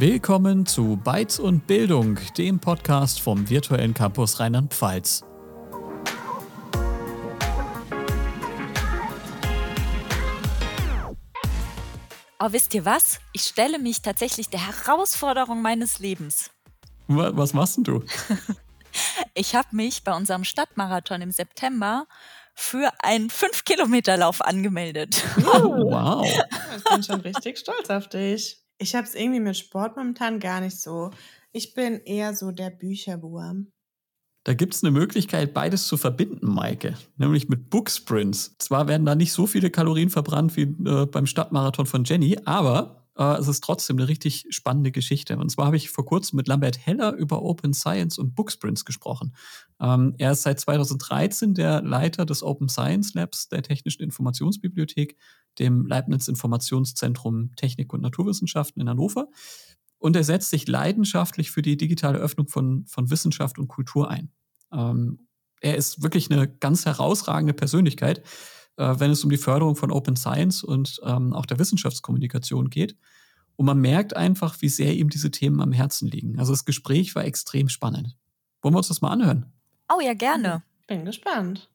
Willkommen zu Bytes und Bildung, dem Podcast vom virtuellen Campus Rheinland-Pfalz. Oh, wisst ihr was? Ich stelle mich tatsächlich der Herausforderung meines Lebens. Was machst denn du? ich habe mich bei unserem Stadtmarathon im September für einen 5-Kilometer-Lauf angemeldet. Oh, wow. Ich bin schon richtig stolz auf dich. Ich habe es irgendwie mit Sport momentan gar nicht so. Ich bin eher so der Bücherwurm. Da gibt es eine Möglichkeit, beides zu verbinden, Maike, nämlich mit Booksprints. Zwar werden da nicht so viele Kalorien verbrannt wie äh, beim Stadtmarathon von Jenny, aber äh, es ist trotzdem eine richtig spannende Geschichte. Und zwar habe ich vor kurzem mit Lambert Heller über Open Science und Booksprints gesprochen. Ähm, er ist seit 2013 der Leiter des Open Science Labs der Technischen Informationsbibliothek, dem Leibniz Informationszentrum Technik und Naturwissenschaften in Hannover. Und er setzt sich leidenschaftlich für die digitale Öffnung von, von Wissenschaft und Kultur ein. Ähm, er ist wirklich eine ganz herausragende Persönlichkeit, äh, wenn es um die Förderung von Open Science und ähm, auch der Wissenschaftskommunikation geht. Und man merkt einfach, wie sehr ihm diese Themen am Herzen liegen. Also das Gespräch war extrem spannend. Wollen wir uns das mal anhören? Oh ja, gerne. Bin gespannt.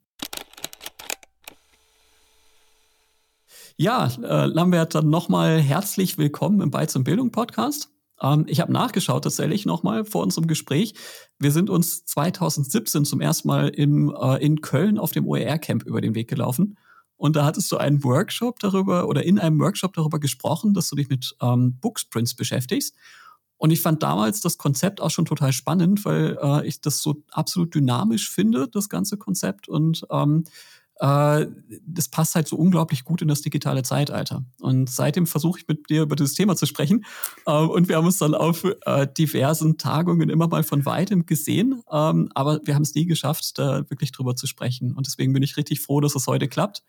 Ja, äh, Lambert, dann nochmal herzlich willkommen im Beiz und Bildung Podcast. Ähm, ich habe nachgeschaut tatsächlich nochmal vor unserem Gespräch. Wir sind uns 2017 zum ersten Mal im, äh, in Köln auf dem OER-Camp über den Weg gelaufen. Und da hattest du einen Workshop darüber oder in einem Workshop darüber gesprochen, dass du dich mit ähm, Booksprints beschäftigst. Und ich fand damals das Konzept auch schon total spannend, weil äh, ich das so absolut dynamisch finde, das ganze Konzept. Und ähm, äh, das passt halt so unglaublich gut in das digitale Zeitalter. Und seitdem versuche ich mit dir über dieses Thema zu sprechen. Äh, und wir haben uns dann auf äh, diversen Tagungen immer mal von weitem gesehen. Ähm, aber wir haben es nie geschafft, da wirklich drüber zu sprechen. Und deswegen bin ich richtig froh, dass es heute klappt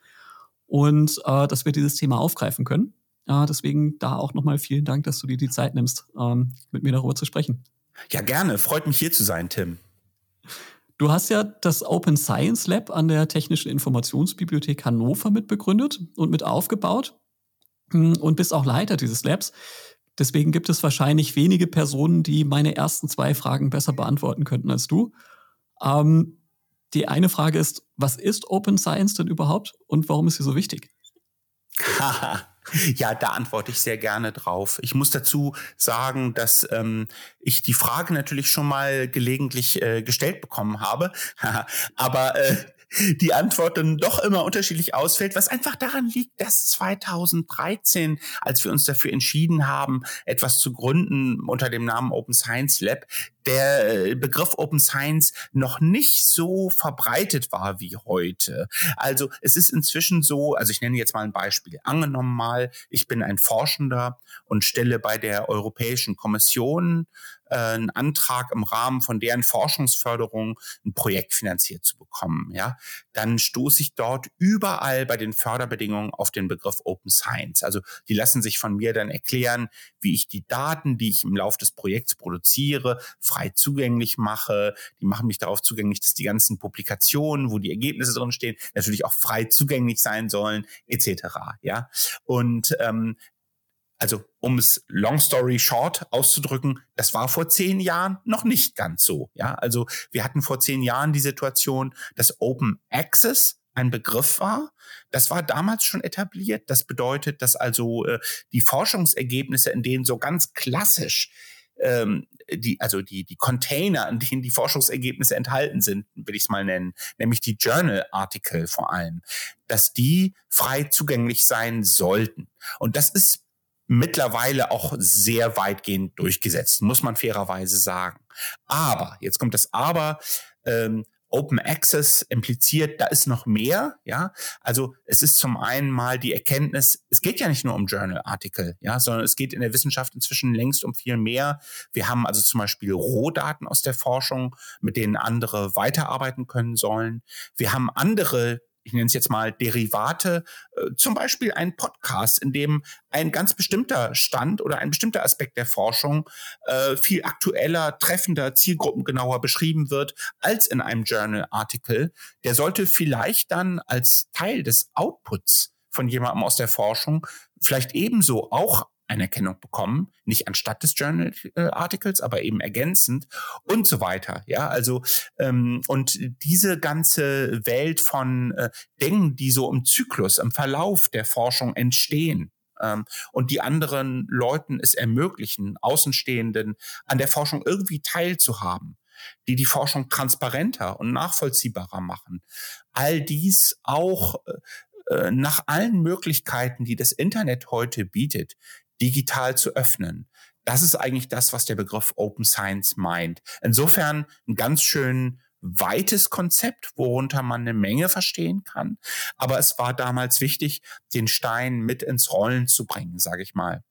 und äh, dass wir dieses Thema aufgreifen können. Deswegen da auch nochmal vielen Dank, dass du dir die Zeit nimmst, ähm, mit mir darüber zu sprechen. Ja, gerne. Freut mich hier zu sein, Tim. Du hast ja das Open Science Lab an der Technischen Informationsbibliothek Hannover mitbegründet und mit aufgebaut hm, und bist auch Leiter dieses Labs. Deswegen gibt es wahrscheinlich wenige Personen, die meine ersten zwei Fragen besser beantworten könnten als du. Ähm, die eine Frage ist, was ist Open Science denn überhaupt und warum ist sie so wichtig? ja, da antworte ich sehr gerne drauf. Ich muss dazu sagen, dass ähm, ich die Frage natürlich schon mal gelegentlich äh, gestellt bekommen habe, aber äh, die Antwort dann doch immer unterschiedlich ausfällt, was einfach daran liegt, dass 2013, als wir uns dafür entschieden haben, etwas zu gründen unter dem Namen Open Science Lab, der äh, Begriff Open Science noch nicht so verbreitet war wie heute. Also es ist inzwischen so, also ich nenne jetzt mal ein Beispiel. Angenommen mal, ich bin ein Forschender und stelle bei der Europäischen Kommission äh, einen Antrag im Rahmen von deren Forschungsförderung ein Projekt finanziert zu bekommen, ja, dann stoße ich dort überall bei den Förderbedingungen auf den Begriff Open Science. Also die lassen sich von mir dann erklären, wie ich die Daten, die ich im Laufe des Projekts produziere, frei zugänglich mache. Die machen mich darauf zugänglich, dass die ganzen Publikationen, wo die Ergebnisse drin stehen, natürlich auch frei zugänglich sein sollen, etc. Ja, und ähm, also um es long story short auszudrücken, das war vor zehn Jahren noch nicht ganz so. Ja, also wir hatten vor zehn Jahren die Situation, dass Open Access ein Begriff war. Das war damals schon etabliert. Das bedeutet, dass also äh, die Forschungsergebnisse, in denen so ganz klassisch ähm, die, also die, die Container, in denen die Forschungsergebnisse enthalten sind, will ich es mal nennen, nämlich die Journal-Artikel vor allem, dass die frei zugänglich sein sollten. Und das ist mittlerweile auch sehr weitgehend durchgesetzt, muss man fairerweise sagen. Aber, jetzt kommt das Aber, ähm, Open Access impliziert, da ist noch mehr, ja. Also es ist zum einen mal die Erkenntnis, es geht ja nicht nur um Journal-Artikel, ja, sondern es geht in der Wissenschaft inzwischen längst um viel mehr. Wir haben also zum Beispiel Rohdaten aus der Forschung, mit denen andere weiterarbeiten können sollen. Wir haben andere ich nenne es jetzt mal Derivate, äh, zum Beispiel ein Podcast, in dem ein ganz bestimmter Stand oder ein bestimmter Aspekt der Forschung äh, viel aktueller, treffender, zielgruppengenauer beschrieben wird als in einem Journal-Artikel. Der sollte vielleicht dann als Teil des Outputs von jemandem aus der Forschung vielleicht ebenso auch Anerkennung bekommen, nicht anstatt des Journal-Artikels, aber eben ergänzend und so weiter. Ja, also ähm, und diese ganze Welt von äh, Dingen, die so im Zyklus, im Verlauf der Forschung entstehen, ähm, und die anderen Leuten es ermöglichen, Außenstehenden an der Forschung irgendwie teilzuhaben, die die Forschung transparenter und nachvollziehbarer machen. All dies auch äh nach allen Möglichkeiten, die das Internet heute bietet, digital zu öffnen. Das ist eigentlich das, was der Begriff Open Science meint. Insofern ein ganz schön weites Konzept, worunter man eine Menge verstehen kann. Aber es war damals wichtig, den Stein mit ins Rollen zu bringen, sage ich mal.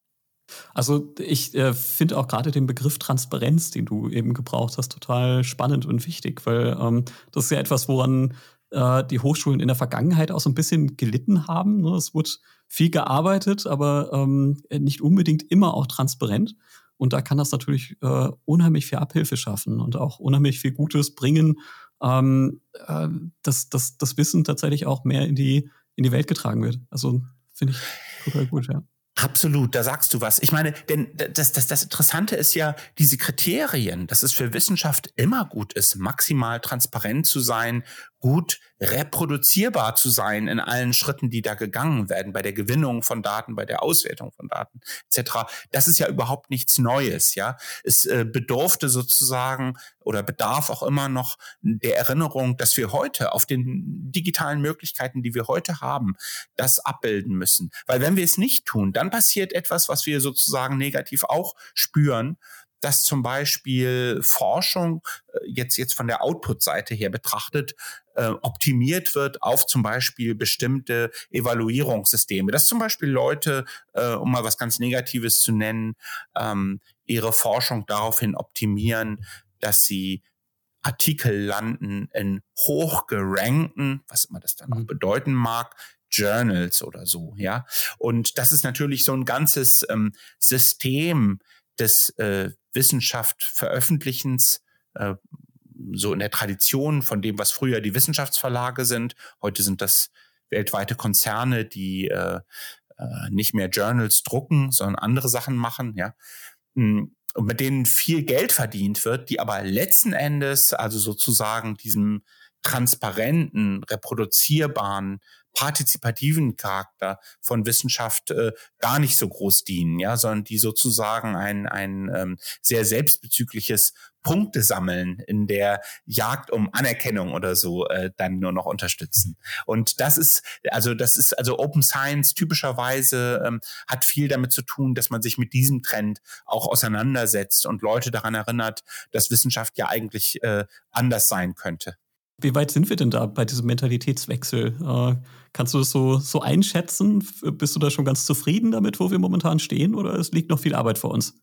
Also ich äh, finde auch gerade den Begriff Transparenz, den du eben gebraucht hast, total spannend und wichtig, weil ähm, das ist ja etwas, woran äh, die Hochschulen in der Vergangenheit auch so ein bisschen gelitten haben. Ne? Es wurde viel gearbeitet, aber ähm, nicht unbedingt immer auch transparent. Und da kann das natürlich äh, unheimlich viel Abhilfe schaffen und auch unheimlich viel Gutes bringen, ähm, äh, dass, dass das Wissen tatsächlich auch mehr in die, in die Welt getragen wird. Also finde ich total gut, ja. Absolut, da sagst du was. Ich meine, denn das, das, das Interessante ist ja, diese Kriterien, dass es für Wissenschaft immer gut ist, maximal transparent zu sein, gut reproduzierbar zu sein in allen Schritten, die da gegangen werden, bei der Gewinnung von Daten, bei der Auswertung von Daten etc. Das ist ja überhaupt nichts Neues, ja. Es äh, bedurfte sozusagen oder bedarf auch immer noch der Erinnerung, dass wir heute auf den digitalen Möglichkeiten, die wir heute haben, das abbilden müssen. Weil wenn wir es nicht tun, dann passiert etwas, was wir sozusagen negativ auch spüren, dass zum Beispiel Forschung äh, jetzt, jetzt von der Output-Seite her betrachtet, äh, optimiert wird auf zum Beispiel bestimmte Evaluierungssysteme. Dass zum Beispiel Leute, äh, um mal was ganz Negatives zu nennen, ähm, ihre Forschung daraufhin optimieren, dass sie Artikel landen in hochgerankten, was immer das dann auch mhm. bedeuten mag, Journals oder so, ja. Und das ist natürlich so ein ganzes ähm, System des äh, Wissenschaft veröffentlichens, äh, so in der Tradition von dem, was früher die Wissenschaftsverlage sind. Heute sind das weltweite Konzerne, die äh, äh, nicht mehr Journals drucken, sondern andere Sachen machen, ja. Hm, und mit denen viel Geld verdient wird, die aber letzten Endes, also sozusagen diesem transparenten, reproduzierbaren partizipativen Charakter von Wissenschaft äh, gar nicht so groß dienen, ja, sondern die sozusagen ein, ein ähm, sehr selbstbezügliches Punkte sammeln in der Jagd um Anerkennung oder so äh, dann nur noch unterstützen. Und das ist, also das ist, also Open Science typischerweise ähm, hat viel damit zu tun, dass man sich mit diesem Trend auch auseinandersetzt und Leute daran erinnert, dass Wissenschaft ja eigentlich äh, anders sein könnte. Wie weit sind wir denn da bei diesem Mentalitätswechsel? Äh, kannst du das so, so einschätzen? Bist du da schon ganz zufrieden damit, wo wir momentan stehen, oder es liegt noch viel Arbeit vor uns?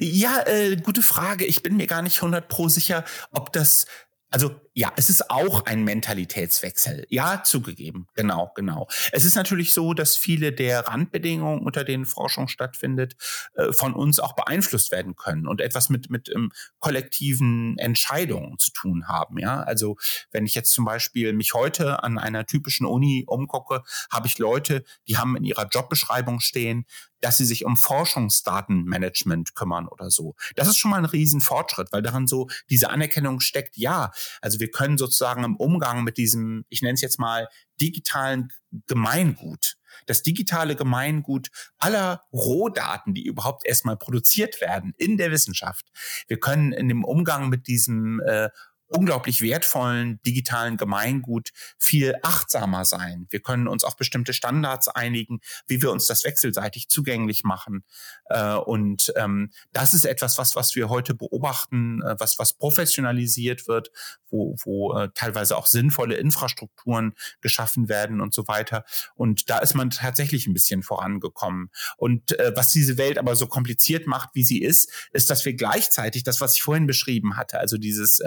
Ja, äh, gute Frage. Ich bin mir gar nicht 100 pro sicher, ob das also ja, es ist auch ein Mentalitätswechsel. Ja, zugegeben. Genau, genau. Es ist natürlich so, dass viele der Randbedingungen, unter denen Forschung stattfindet, äh, von uns auch beeinflusst werden können und etwas mit, mit um, ähm, kollektiven Entscheidungen zu tun haben. Ja, also wenn ich jetzt zum Beispiel mich heute an einer typischen Uni umgucke, habe ich Leute, die haben in ihrer Jobbeschreibung stehen, dass sie sich um Forschungsdatenmanagement kümmern oder so. Das ist schon mal ein Riesenfortschritt, weil daran so diese Anerkennung steckt, ja, also wir können sozusagen im Umgang mit diesem, ich nenne es jetzt mal, digitalen Gemeingut, das digitale Gemeingut aller Rohdaten, die überhaupt erstmal produziert werden in der Wissenschaft. Wir können in dem Umgang mit diesem äh, unglaublich wertvollen digitalen Gemeingut viel achtsamer sein. Wir können uns auf bestimmte Standards einigen, wie wir uns das wechselseitig zugänglich machen. Äh, und ähm, das ist etwas, was, was wir heute beobachten, äh, was, was professionalisiert wird, wo, wo äh, teilweise auch sinnvolle Infrastrukturen geschaffen werden und so weiter. Und da ist man tatsächlich ein bisschen vorangekommen. Und was diese Welt aber so kompliziert macht, wie sie ist, ist, dass wir gleichzeitig das, was ich vorhin beschrieben hatte, also dieses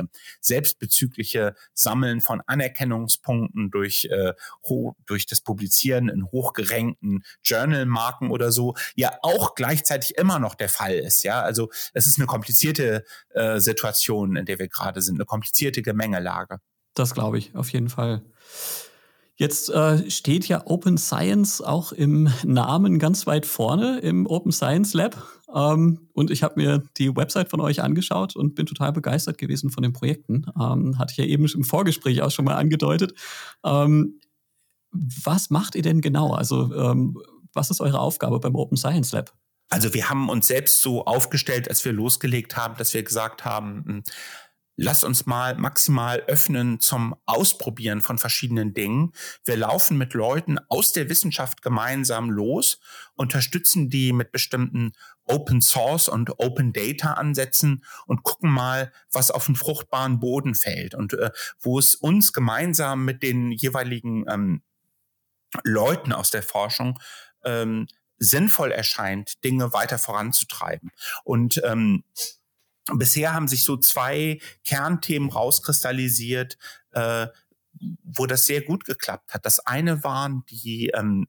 selbstbezügliche Sammeln von Anerkennungspunkten durch, äh, durch das Publizieren in hochgerankten Journal-Marken oder so, ja auch gleichzeitig immer noch der Fall ist. Ja, also es ist eine komplizierte äh, Situation, in der wir gerade sind, eine komplizierte Gemengelage. Das glaube ich, auf jeden Fall. Jetzt äh, steht ja Open Science auch im Namen ganz weit vorne im Open Science Lab. Ähm, und ich habe mir die Website von euch angeschaut und bin total begeistert gewesen von den Projekten. Ähm, hatte ich ja eben im Vorgespräch auch schon mal angedeutet. Ähm, was macht ihr denn genau? Also ähm, was ist eure Aufgabe beim Open Science Lab? Also wir haben uns selbst so aufgestellt, als wir losgelegt haben, dass wir gesagt haben, Lass uns mal maximal öffnen zum Ausprobieren von verschiedenen Dingen. Wir laufen mit Leuten aus der Wissenschaft gemeinsam los, unterstützen die mit bestimmten Open Source und Open Data Ansätzen und gucken mal, was auf einen fruchtbaren Boden fällt und äh, wo es uns gemeinsam mit den jeweiligen ähm, Leuten aus der Forschung ähm, sinnvoll erscheint, Dinge weiter voranzutreiben. Und ähm, Bisher haben sich so zwei Kernthemen rauskristallisiert, äh, wo das sehr gut geklappt hat. Das eine waren die ähm,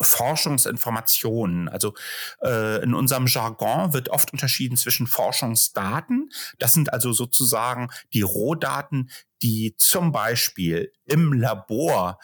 Forschungsinformationen. Also äh, in unserem Jargon wird oft unterschieden zwischen Forschungsdaten. Das sind also sozusagen die Rohdaten, die zum Beispiel im Labor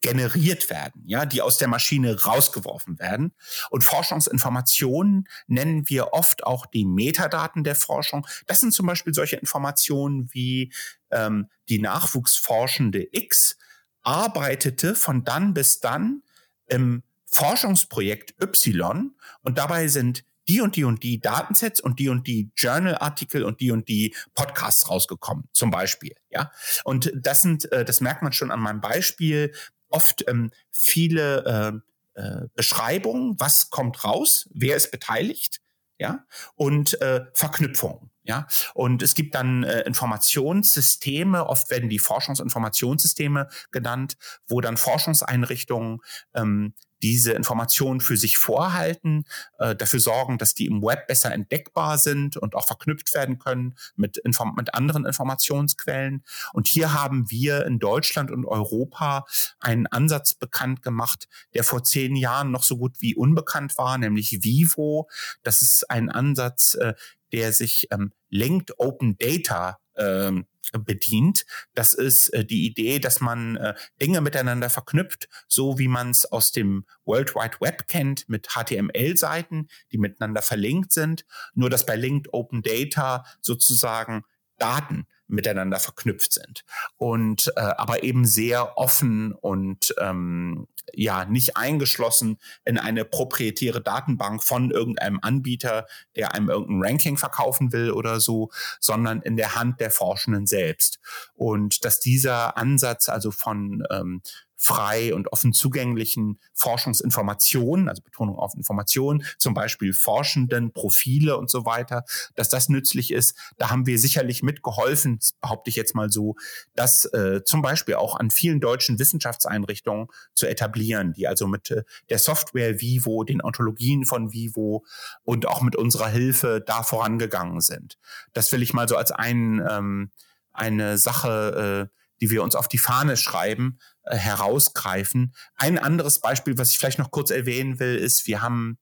generiert werden, ja, die aus der Maschine rausgeworfen werden. Und Forschungsinformationen nennen wir oft auch die Metadaten der Forschung. Das sind zum Beispiel solche Informationen wie ähm, die Nachwuchsforschende X arbeitete von dann bis dann im Forschungsprojekt Y und dabei sind die und die und die Datensets und die und die Journal-Artikel und die und die Podcasts rausgekommen, zum Beispiel. Ja, und das sind, äh, das merkt man schon an meinem Beispiel oft ähm, viele äh, äh, Beschreibungen, was kommt raus, wer ist beteiligt, ja, und äh, Verknüpfungen. Ja, und es gibt dann äh, Informationssysteme, oft werden die Forschungsinformationssysteme genannt, wo dann Forschungseinrichtungen ähm, diese Informationen für sich vorhalten, äh, dafür sorgen, dass die im Web besser entdeckbar sind und auch verknüpft werden können mit, Inform mit anderen Informationsquellen. Und hier haben wir in Deutschland und Europa einen Ansatz bekannt gemacht, der vor zehn Jahren noch so gut wie unbekannt war, nämlich Vivo. Das ist ein Ansatz, äh, der sich ähm, Linked Open Data ähm, bedient. Das ist äh, die Idee, dass man äh, Dinge miteinander verknüpft, so wie man es aus dem World Wide Web kennt, mit HTML-Seiten, die miteinander verlinkt sind. Nur dass bei Linked Open Data sozusagen Daten miteinander verknüpft sind und äh, aber eben sehr offen und ähm, ja nicht eingeschlossen in eine proprietäre Datenbank von irgendeinem Anbieter, der einem irgendein Ranking verkaufen will oder so, sondern in der Hand der Forschenden selbst. Und dass dieser Ansatz also von ähm, frei und offen zugänglichen Forschungsinformationen, also Betonung auf Informationen, zum Beispiel Forschenden, Profile und so weiter, dass das nützlich ist. Da haben wir sicherlich mitgeholfen, behaupte ich jetzt mal so, das äh, zum Beispiel auch an vielen deutschen Wissenschaftseinrichtungen zu etablieren, die also mit äh, der Software Vivo, den Ontologien von Vivo und auch mit unserer Hilfe da vorangegangen sind. Das will ich mal so als ein, ähm, eine Sache, äh, die wir uns auf die Fahne schreiben, äh, herausgreifen. Ein anderes Beispiel, was ich vielleicht noch kurz erwähnen will, ist, wir haben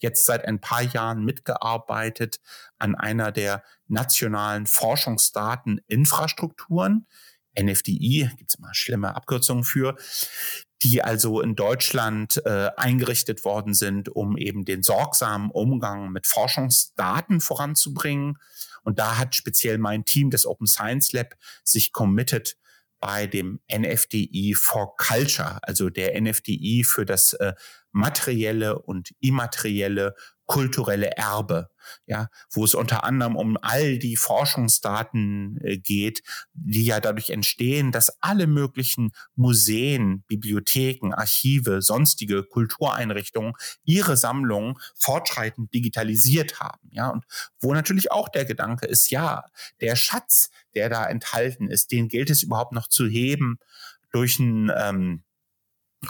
jetzt seit ein paar Jahren mitgearbeitet an einer der nationalen Forschungsdateninfrastrukturen. NFDI, gibt es immer schlimme Abkürzungen für, die also in Deutschland äh, eingerichtet worden sind, um eben den sorgsamen Umgang mit Forschungsdaten voranzubringen. Und da hat speziell mein Team des Open Science Lab sich committed, bei dem NFDI for Culture, also der NFDI für das äh, materielle und immaterielle kulturelle Erbe, ja, wo es unter anderem um all die Forschungsdaten äh, geht, die ja dadurch entstehen, dass alle möglichen Museen, Bibliotheken, Archive, sonstige Kultureinrichtungen ihre Sammlungen fortschreitend digitalisiert haben, ja, und wo natürlich auch der Gedanke ist, ja, der Schatz, der da enthalten ist, den gilt es überhaupt noch zu heben durch ein ähm,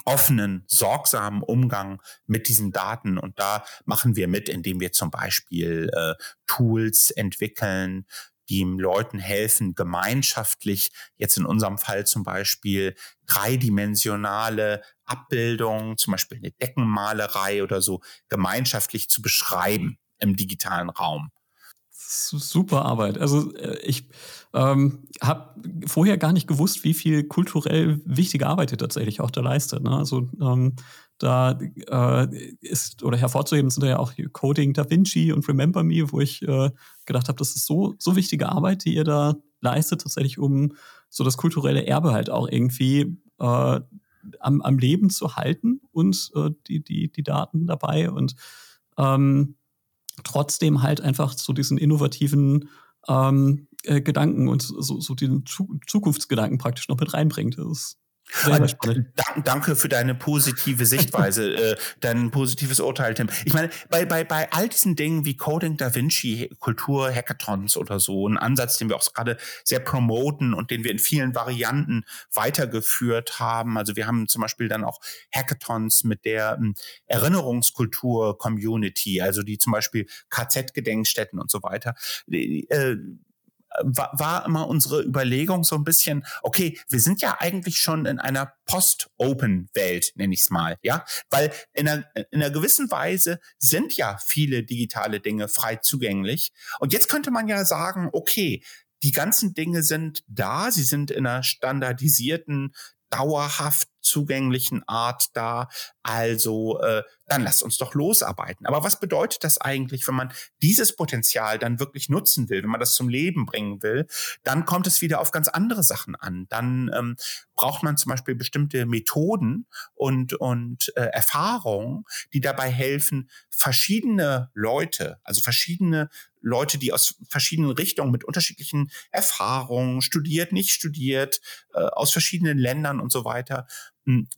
offenen, sorgsamen Umgang mit diesen Daten. Und da machen wir mit, indem wir zum Beispiel äh, Tools entwickeln, die Leuten helfen, gemeinschaftlich, jetzt in unserem Fall zum Beispiel dreidimensionale Abbildungen, zum Beispiel eine Deckenmalerei oder so, gemeinschaftlich zu beschreiben im digitalen Raum. Super Arbeit. Also äh, ich ähm, habe vorher gar nicht gewusst, wie viel kulturell wichtige Arbeit ihr tatsächlich auch da leistet. Ne? Also ähm, da äh, ist oder hervorzuheben sind da ja auch Coding Da Vinci und Remember Me, wo ich äh, gedacht habe, das ist so so wichtige Arbeit, die ihr da leistet, tatsächlich um so das kulturelle Erbe halt auch irgendwie äh, am, am Leben zu halten und äh, die die die Daten dabei und ähm, trotzdem halt einfach so diesen innovativen ähm, äh, Gedanken und so, so diesen Zukunftsgedanken praktisch noch mit reinbringt. Das ist danke für deine positive Sichtweise, äh, dein positives Urteil, Tim. Ich meine, bei, bei, bei all diesen Dingen wie Coding Da Vinci, Kultur, Hackathons oder so, ein Ansatz, den wir auch gerade sehr promoten und den wir in vielen Varianten weitergeführt haben. Also wir haben zum Beispiel dann auch Hackathons mit der ähm, Erinnerungskultur-Community, also die zum Beispiel KZ-Gedenkstätten und so weiter. Äh, war, immer unsere Überlegung so ein bisschen, okay, wir sind ja eigentlich schon in einer Post-Open-Welt, nenne ich es mal, ja, weil in einer, in einer gewissen Weise sind ja viele digitale Dinge frei zugänglich. Und jetzt könnte man ja sagen, okay, die ganzen Dinge sind da, sie sind in einer standardisierten dauerhaft zugänglichen Art da. Also äh, dann lasst uns doch losarbeiten. Aber was bedeutet das eigentlich, wenn man dieses Potenzial dann wirklich nutzen will, wenn man das zum Leben bringen will? Dann kommt es wieder auf ganz andere Sachen an. Dann ähm, braucht man zum Beispiel bestimmte Methoden und, und äh, Erfahrungen, die dabei helfen, verschiedene Leute, also verschiedene Leute, die aus verschiedenen Richtungen mit unterschiedlichen Erfahrungen, studiert, nicht studiert, äh, aus verschiedenen Ländern und so weiter,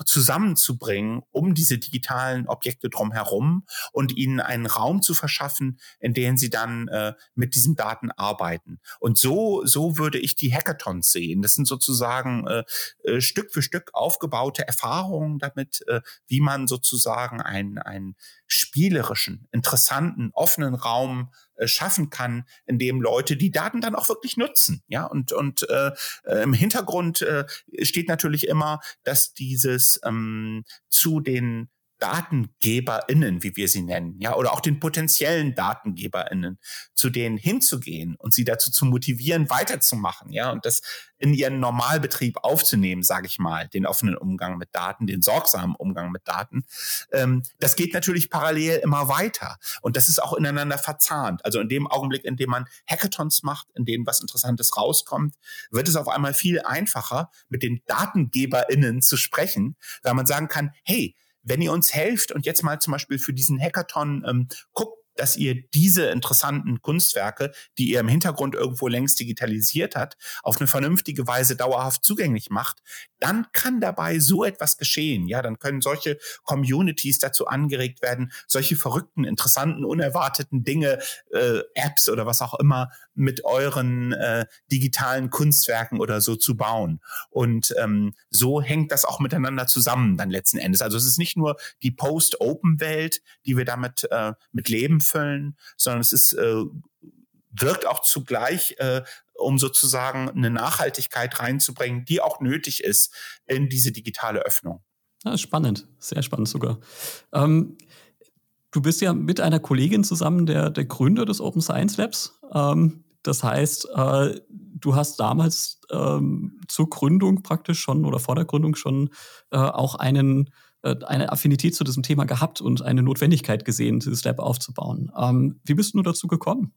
zusammenzubringen, um diese digitalen Objekte drumherum und ihnen einen Raum zu verschaffen, in dem sie dann äh, mit diesen Daten arbeiten. Und so, so würde ich die Hackathons sehen. Das sind sozusagen äh, äh, Stück für Stück aufgebaute Erfahrungen damit, äh, wie man sozusagen einen, einen spielerischen, interessanten, offenen Raum äh, schaffen kann, in dem Leute die Daten dann auch wirklich nutzen. Ja, und, und äh, äh, im Hintergrund äh, steht natürlich immer, dass dieses ähm, zu den DatengeberInnen, wie wir sie nennen, ja, oder auch den potenziellen DatengeberInnen, zu denen hinzugehen und sie dazu zu motivieren, weiterzumachen, ja, und das in ihren Normalbetrieb aufzunehmen, sage ich mal, den offenen Umgang mit Daten, den sorgsamen Umgang mit Daten. Ähm, das geht natürlich parallel immer weiter und das ist auch ineinander verzahnt. Also in dem Augenblick, in dem man Hackathons macht, in denen was Interessantes rauskommt, wird es auf einmal viel einfacher, mit den DatengeberInnen zu sprechen, weil man sagen kann, hey, wenn ihr uns helft und jetzt mal zum Beispiel für diesen Hackathon ähm, guckt, dass ihr diese interessanten Kunstwerke, die ihr im Hintergrund irgendwo längst digitalisiert hat, auf eine vernünftige Weise dauerhaft zugänglich macht, dann kann dabei so etwas geschehen. Ja, dann können solche Communities dazu angeregt werden, solche verrückten, interessanten, unerwarteten Dinge, äh, Apps oder was auch immer mit euren äh, digitalen Kunstwerken oder so zu bauen. Und ähm, so hängt das auch miteinander zusammen dann letzten Endes. Also es ist nicht nur die Post-Open-Welt, die wir damit äh, mit Leben füllen, sondern es ist äh, wirkt auch zugleich, äh, um sozusagen eine Nachhaltigkeit reinzubringen, die auch nötig ist in diese digitale Öffnung. Ja, spannend, sehr spannend sogar. Ähm, du bist ja mit einer Kollegin zusammen der, der Gründer des Open Science Labs. Ähm, das heißt, äh, du hast damals ähm, zur Gründung praktisch schon oder vor der Gründung schon äh, auch einen äh, eine Affinität zu diesem Thema gehabt und eine Notwendigkeit gesehen, dieses Lab aufzubauen. Ähm, wie bist du dazu gekommen?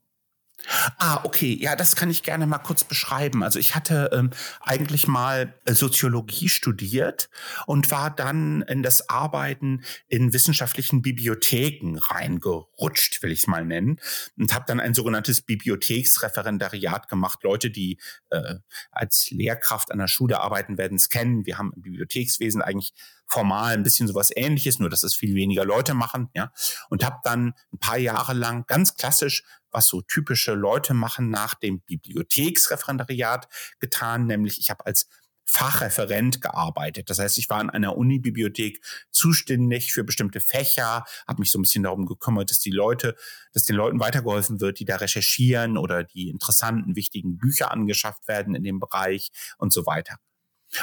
Ah, okay. Ja, das kann ich gerne mal kurz beschreiben. Also ich hatte ähm, eigentlich mal äh, Soziologie studiert und war dann in das Arbeiten in wissenschaftlichen Bibliotheken reingerutscht, will ich es mal nennen, und habe dann ein sogenanntes Bibliotheksreferendariat gemacht. Leute, die äh, als Lehrkraft an der Schule arbeiten, werden es kennen. Wir haben im Bibliothekswesen eigentlich formal ein bisschen sowas ähnliches, nur dass es viel weniger Leute machen, ja. Und habe dann ein paar Jahre lang ganz klassisch was so typische Leute machen nach dem Bibliotheksreferendariat getan, nämlich ich habe als Fachreferent gearbeitet. Das heißt, ich war in einer Unibibliothek zuständig für bestimmte Fächer, habe mich so ein bisschen darum gekümmert, dass die Leute, dass den Leuten weitergeholfen wird, die da recherchieren oder die interessanten, wichtigen Bücher angeschafft werden in dem Bereich und so weiter.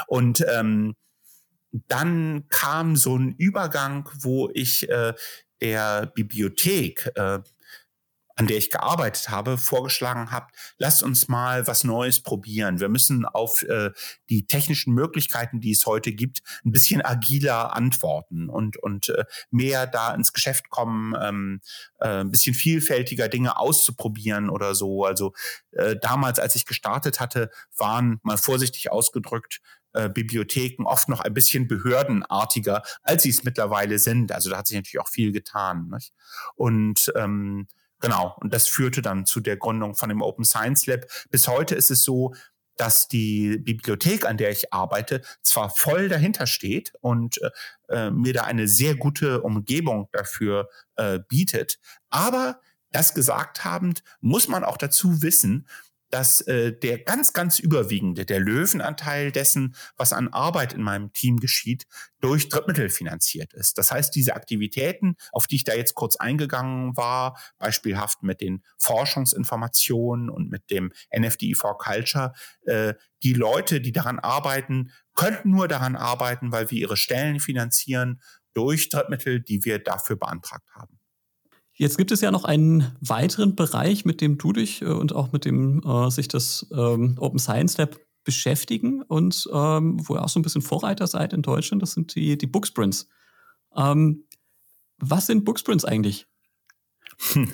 Und ähm, dann kam so ein Übergang, wo ich äh, der Bibliothek äh, an der ich gearbeitet habe, vorgeschlagen habt, lasst uns mal was Neues probieren. Wir müssen auf äh, die technischen Möglichkeiten, die es heute gibt, ein bisschen agiler antworten und, und äh, mehr da ins Geschäft kommen, ähm, äh, ein bisschen vielfältiger Dinge auszuprobieren oder so. Also äh, damals, als ich gestartet hatte, waren mal vorsichtig ausgedrückt äh, Bibliotheken oft noch ein bisschen behördenartiger, als sie es mittlerweile sind. Also da hat sich natürlich auch viel getan. Nicht? Und ähm, Genau. Und das führte dann zu der Gründung von dem Open Science Lab. Bis heute ist es so, dass die Bibliothek, an der ich arbeite, zwar voll dahinter steht und äh, mir da eine sehr gute Umgebung dafür äh, bietet, aber das gesagt habend, muss man auch dazu wissen, dass äh, der ganz, ganz überwiegende, der Löwenanteil dessen, was an Arbeit in meinem Team geschieht, durch Drittmittel finanziert ist. Das heißt, diese Aktivitäten, auf die ich da jetzt kurz eingegangen war, beispielhaft mit den Forschungsinformationen und mit dem NFDI for Culture, äh, die Leute, die daran arbeiten, könnten nur daran arbeiten, weil wir ihre Stellen finanzieren durch Drittmittel, die wir dafür beantragt haben. Jetzt gibt es ja noch einen weiteren Bereich, mit dem du dich äh, und auch mit dem äh, sich das ähm, Open Science Lab beschäftigen und ähm, wo ihr auch so ein bisschen Vorreiter seid in Deutschland, das sind die, die Booksprints. Ähm, was sind Booksprints eigentlich?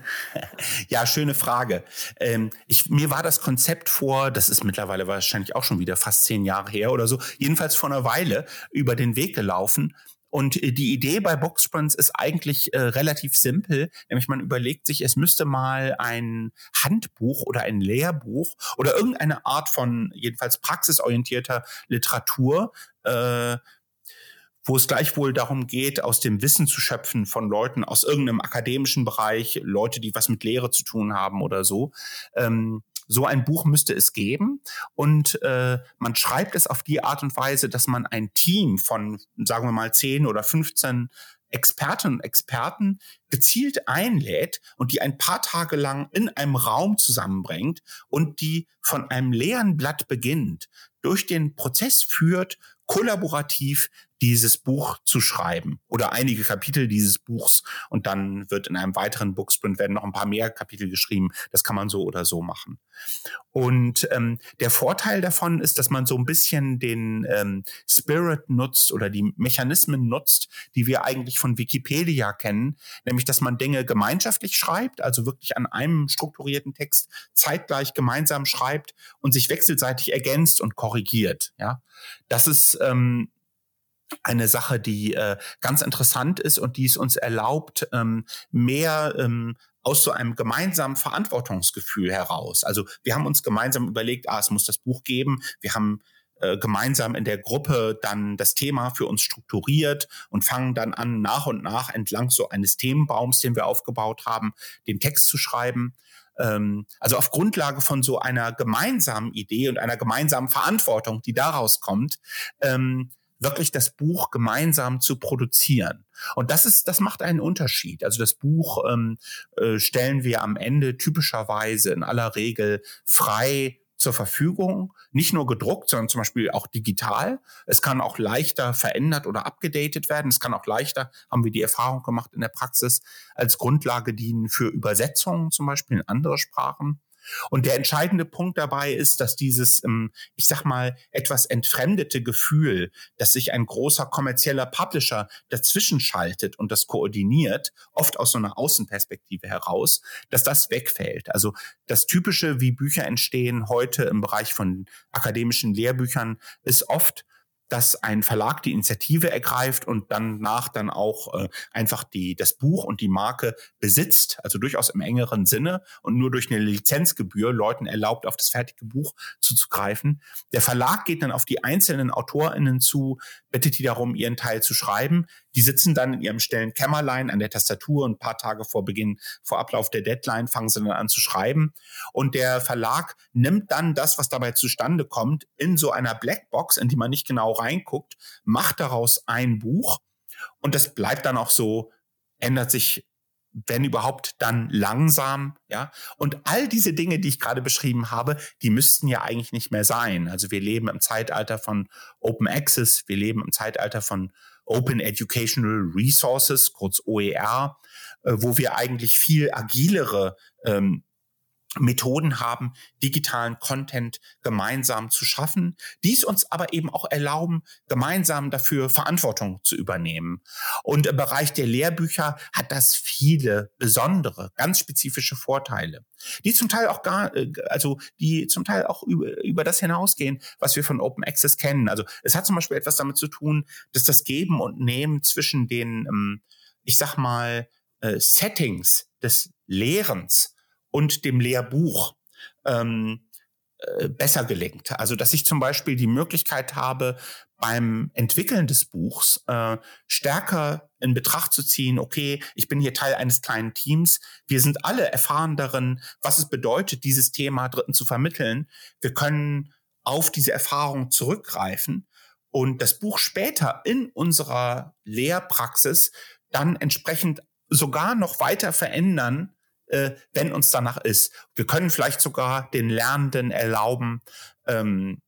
Ja, schöne Frage. Ähm, ich, mir war das Konzept vor, das ist mittlerweile wahrscheinlich auch schon wieder fast zehn Jahre her oder so, jedenfalls vor einer Weile über den Weg gelaufen, und äh, die Idee bei Boxsprints ist eigentlich äh, relativ simpel, nämlich man überlegt sich, es müsste mal ein Handbuch oder ein Lehrbuch oder irgendeine Art von jedenfalls praxisorientierter Literatur äh, wo es gleichwohl darum geht, aus dem Wissen zu schöpfen von Leuten aus irgendeinem akademischen Bereich, Leute, die was mit Lehre zu tun haben oder so. Ähm, so ein Buch müsste es geben. Und äh, man schreibt es auf die Art und Weise, dass man ein Team von, sagen wir mal, 10 oder 15 Expertinnen und Experten gezielt einlädt und die ein paar Tage lang in einem Raum zusammenbringt und die von einem leeren Blatt beginnt, durch den Prozess führt, kollaborativ dieses Buch zu schreiben oder einige Kapitel dieses Buchs und dann wird in einem weiteren Booksprint werden noch ein paar mehr Kapitel geschrieben. Das kann man so oder so machen. Und ähm, der Vorteil davon ist, dass man so ein bisschen den ähm, Spirit nutzt oder die Mechanismen nutzt, die wir eigentlich von Wikipedia kennen, nämlich dass man Dinge gemeinschaftlich schreibt, also wirklich an einem strukturierten Text zeitgleich gemeinsam schreibt und sich wechselseitig ergänzt und korrigiert. Ja, das ist ähm, eine Sache, die äh, ganz interessant ist und die es uns erlaubt, ähm, mehr ähm, aus so einem gemeinsamen Verantwortungsgefühl heraus. Also wir haben uns gemeinsam überlegt, ah, es muss das Buch geben. Wir haben äh, gemeinsam in der Gruppe dann das Thema für uns strukturiert und fangen dann an, nach und nach entlang so eines Themenbaums, den wir aufgebaut haben, den Text zu schreiben. Ähm, also auf Grundlage von so einer gemeinsamen Idee und einer gemeinsamen Verantwortung, die daraus kommt, ähm, wirklich das Buch gemeinsam zu produzieren. Und das ist, das macht einen Unterschied. Also das Buch ähm, äh, stellen wir am Ende typischerweise in aller Regel frei zur Verfügung, nicht nur gedruckt, sondern zum Beispiel auch digital. Es kann auch leichter verändert oder abgedatet werden. Es kann auch leichter, haben wir die Erfahrung gemacht in der Praxis, als Grundlage dienen für Übersetzungen zum Beispiel in andere Sprachen. Und der entscheidende Punkt dabei ist, dass dieses, ähm, ich sag mal, etwas entfremdete Gefühl, dass sich ein großer kommerzieller Publisher dazwischen schaltet und das koordiniert, oft aus so einer Außenperspektive heraus, dass das wegfällt. Also das Typische, wie Bücher entstehen heute im Bereich von akademischen Lehrbüchern, ist oft, dass ein Verlag die Initiative ergreift und danach dann auch äh, einfach die, das Buch und die Marke besitzt, also durchaus im engeren Sinne und nur durch eine Lizenzgebühr Leuten erlaubt, auf das fertige Buch zuzugreifen. Der Verlag geht dann auf die einzelnen AutorInnen zu, bittet die darum, ihren Teil zu schreiben. Die sitzen dann in ihrem stillen Kämmerlein an der Tastatur und ein paar Tage vor Beginn, vor Ablauf der Deadline fangen sie dann an zu schreiben. Und der Verlag nimmt dann das, was dabei zustande kommt, in so einer Blackbox, in die man nicht genau reinguckt, macht daraus ein Buch und das bleibt dann auch so, ändert sich wenn überhaupt dann langsam, ja. Und all diese Dinge, die ich gerade beschrieben habe, die müssten ja eigentlich nicht mehr sein. Also wir leben im Zeitalter von Open Access, wir leben im Zeitalter von Open Educational Resources, kurz OER, äh, wo wir eigentlich viel agilere ähm, Methoden haben, digitalen Content gemeinsam zu schaffen, dies uns aber eben auch erlauben, gemeinsam dafür Verantwortung zu übernehmen. Und im Bereich der Lehrbücher hat das viele besondere, ganz spezifische Vorteile, die zum Teil auch gar, äh, also die zum Teil auch über, über das hinausgehen, was wir von Open Access kennen. Also es hat zum Beispiel etwas damit zu tun, dass das Geben und Nehmen zwischen den, ähm, ich sag mal, äh, Settings des Lehrens und dem Lehrbuch ähm, äh, besser gelingt. Also dass ich zum Beispiel die Möglichkeit habe, beim Entwickeln des Buchs äh, stärker in Betracht zu ziehen, okay, ich bin hier Teil eines kleinen Teams, wir sind alle erfahren darin, was es bedeutet, dieses Thema Dritten zu vermitteln. Wir können auf diese Erfahrung zurückgreifen und das Buch später in unserer Lehrpraxis dann entsprechend sogar noch weiter verändern, äh, wenn uns danach ist. Wir können vielleicht sogar den Lernenden erlauben, ähm,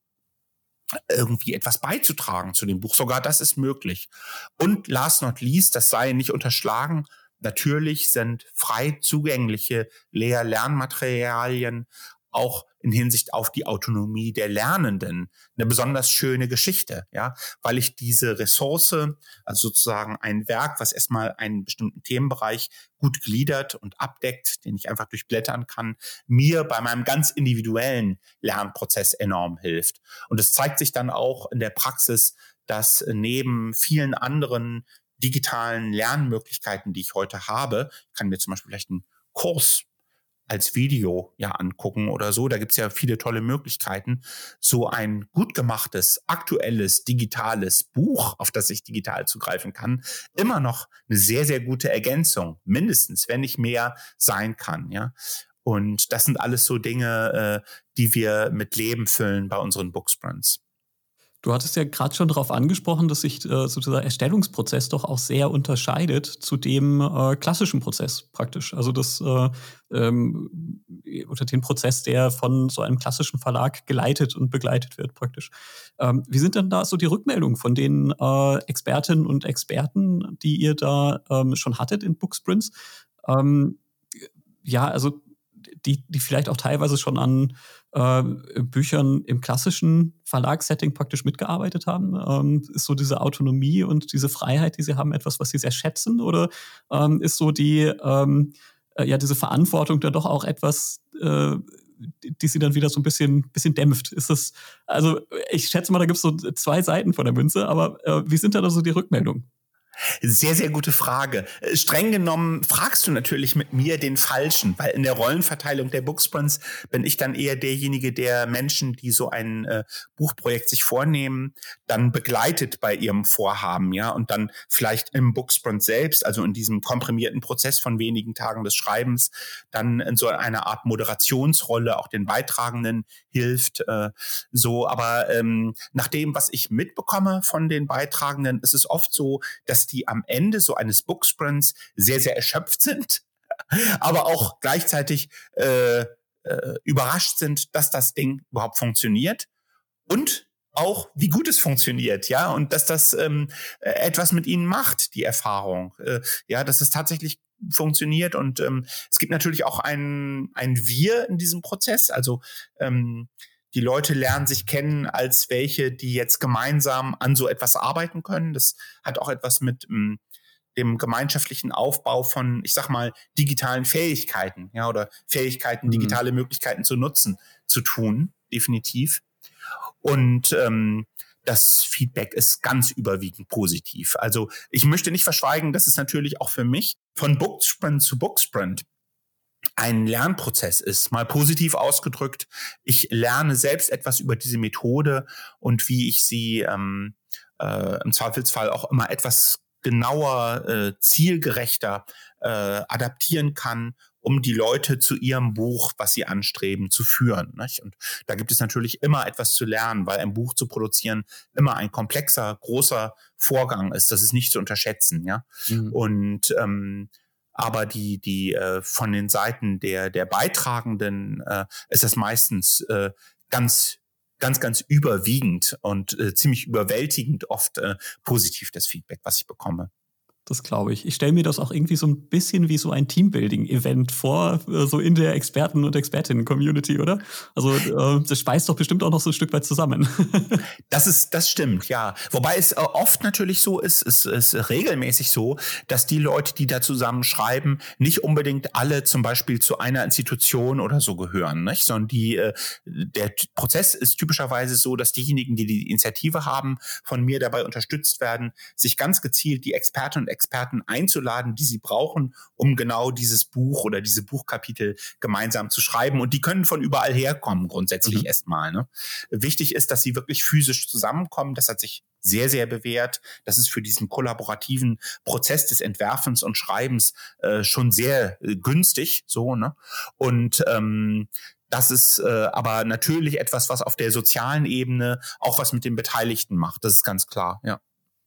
irgendwie etwas beizutragen zu dem Buch. Sogar das ist möglich. Und last not least, das sei nicht unterschlagen, natürlich sind frei zugängliche Lehr-Lernmaterialien auch in Hinsicht auf die Autonomie der Lernenden eine besonders schöne Geschichte, ja, weil ich diese Ressource, also sozusagen ein Werk, was erstmal einen bestimmten Themenbereich gut gliedert und abdeckt, den ich einfach durchblättern kann, mir bei meinem ganz individuellen Lernprozess enorm hilft. Und es zeigt sich dann auch in der Praxis, dass neben vielen anderen digitalen Lernmöglichkeiten, die ich heute habe, kann mir zum Beispiel vielleicht einen Kurs als Video ja angucken oder so. Da gibt's ja viele tolle Möglichkeiten. So ein gut gemachtes, aktuelles, digitales Buch, auf das ich digital zugreifen kann, immer noch eine sehr, sehr gute Ergänzung, mindestens, wenn nicht mehr sein kann. Ja. Und das sind alles so Dinge, äh, die wir mit Leben füllen bei unseren Booksprints. Du hattest ja gerade schon darauf angesprochen, dass sich äh, so dieser Erstellungsprozess doch auch sehr unterscheidet zu dem äh, klassischen Prozess praktisch. Also das äh, ähm, unter den Prozess, der von so einem klassischen Verlag geleitet und begleitet wird praktisch. Ähm, wie sind denn da so die Rückmeldungen von den äh, Expertinnen und Experten, die ihr da ähm, schon hattet in Booksprints? Ähm, ja, also die, die vielleicht auch teilweise schon an äh, Büchern im klassischen Verlagssetting praktisch mitgearbeitet haben? Ähm, ist so diese Autonomie und diese Freiheit, die sie haben, etwas, was sie sehr schätzen? Oder ähm, ist so die, ähm, äh, ja, diese Verantwortung dann doch auch etwas, äh, die sie dann wieder so ein bisschen, bisschen dämpft? Ist das, also ich schätze mal, da gibt es so zwei Seiten von der Münze, aber äh, wie sind da so die Rückmeldungen? Sehr, sehr gute Frage. Äh, streng genommen fragst du natürlich mit mir den Falschen, weil in der Rollenverteilung der Booksprints bin ich dann eher derjenige, der Menschen, die so ein äh, Buchprojekt sich vornehmen, dann begleitet bei ihrem Vorhaben, ja, und dann vielleicht im Booksprint selbst, also in diesem komprimierten Prozess von wenigen Tagen des Schreibens, dann in so einer Art Moderationsrolle auch den Beitragenden hilft. Äh, so, aber ähm, nach dem, was ich mitbekomme von den Beitragenden, ist es oft so, dass die am Ende so eines Booksprints sehr, sehr erschöpft sind, aber auch gleichzeitig äh, äh, überrascht sind, dass das Ding überhaupt funktioniert und auch, wie gut es funktioniert, ja, und dass das ähm, äh, etwas mit ihnen macht, die Erfahrung, äh, ja, dass es tatsächlich funktioniert und ähm, es gibt natürlich auch ein, ein Wir in diesem Prozess, also ähm, die Leute lernen sich kennen als welche, die jetzt gemeinsam an so etwas arbeiten können. Das hat auch etwas mit ähm, dem gemeinschaftlichen Aufbau von, ich sag mal, digitalen Fähigkeiten, ja, oder Fähigkeiten, mhm. digitale Möglichkeiten zu nutzen, zu tun, definitiv. Und ähm, das Feedback ist ganz überwiegend positiv. Also ich möchte nicht verschweigen, dass es natürlich auch für mich von Booksprint zu Booksprint ein Lernprozess ist, mal positiv ausgedrückt. Ich lerne selbst etwas über diese Methode und wie ich sie ähm, äh, im Zweifelsfall auch immer etwas genauer, äh, zielgerechter äh, adaptieren kann, um die Leute zu ihrem Buch, was sie anstreben, zu führen. Nicht? Und da gibt es natürlich immer etwas zu lernen, weil ein Buch zu produzieren immer ein komplexer, großer Vorgang ist. Das ist nicht zu unterschätzen. Ja. Mhm. Und ähm, aber die, die äh, von den Seiten der, der Beitragenden äh, ist es meistens äh, ganz ganz, ganz überwiegend und äh, ziemlich überwältigend oft äh, positiv das Feedback, was ich bekomme. Das glaube ich. Ich stelle mir das auch irgendwie so ein bisschen wie so ein Teambuilding-Event vor, äh, so in der Experten- und Expertinnen-Community, oder? Also äh, das speist doch bestimmt auch noch so ein Stück weit zusammen. das ist, das stimmt, ja. Wobei es äh, oft natürlich so ist, es ist regelmäßig so, dass die Leute, die da zusammen schreiben, nicht unbedingt alle zum Beispiel zu einer Institution oder so gehören, nicht? sondern die, der Prozess ist typischerweise so, dass diejenigen, die die Initiative haben, von mir dabei unterstützt werden, sich ganz gezielt die Experten und Experten einzuladen, die sie brauchen, um genau dieses Buch oder diese Buchkapitel gemeinsam zu schreiben. Und die können von überall herkommen, grundsätzlich mhm. erstmal. Ne? Wichtig ist, dass sie wirklich physisch zusammenkommen. Das hat sich sehr, sehr bewährt. Das ist für diesen kollaborativen Prozess des Entwerfens und Schreibens äh, schon sehr äh, günstig. So, ne? Und ähm, das ist äh, aber natürlich etwas, was auf der sozialen Ebene auch was mit den Beteiligten macht. Das ist ganz klar, ja.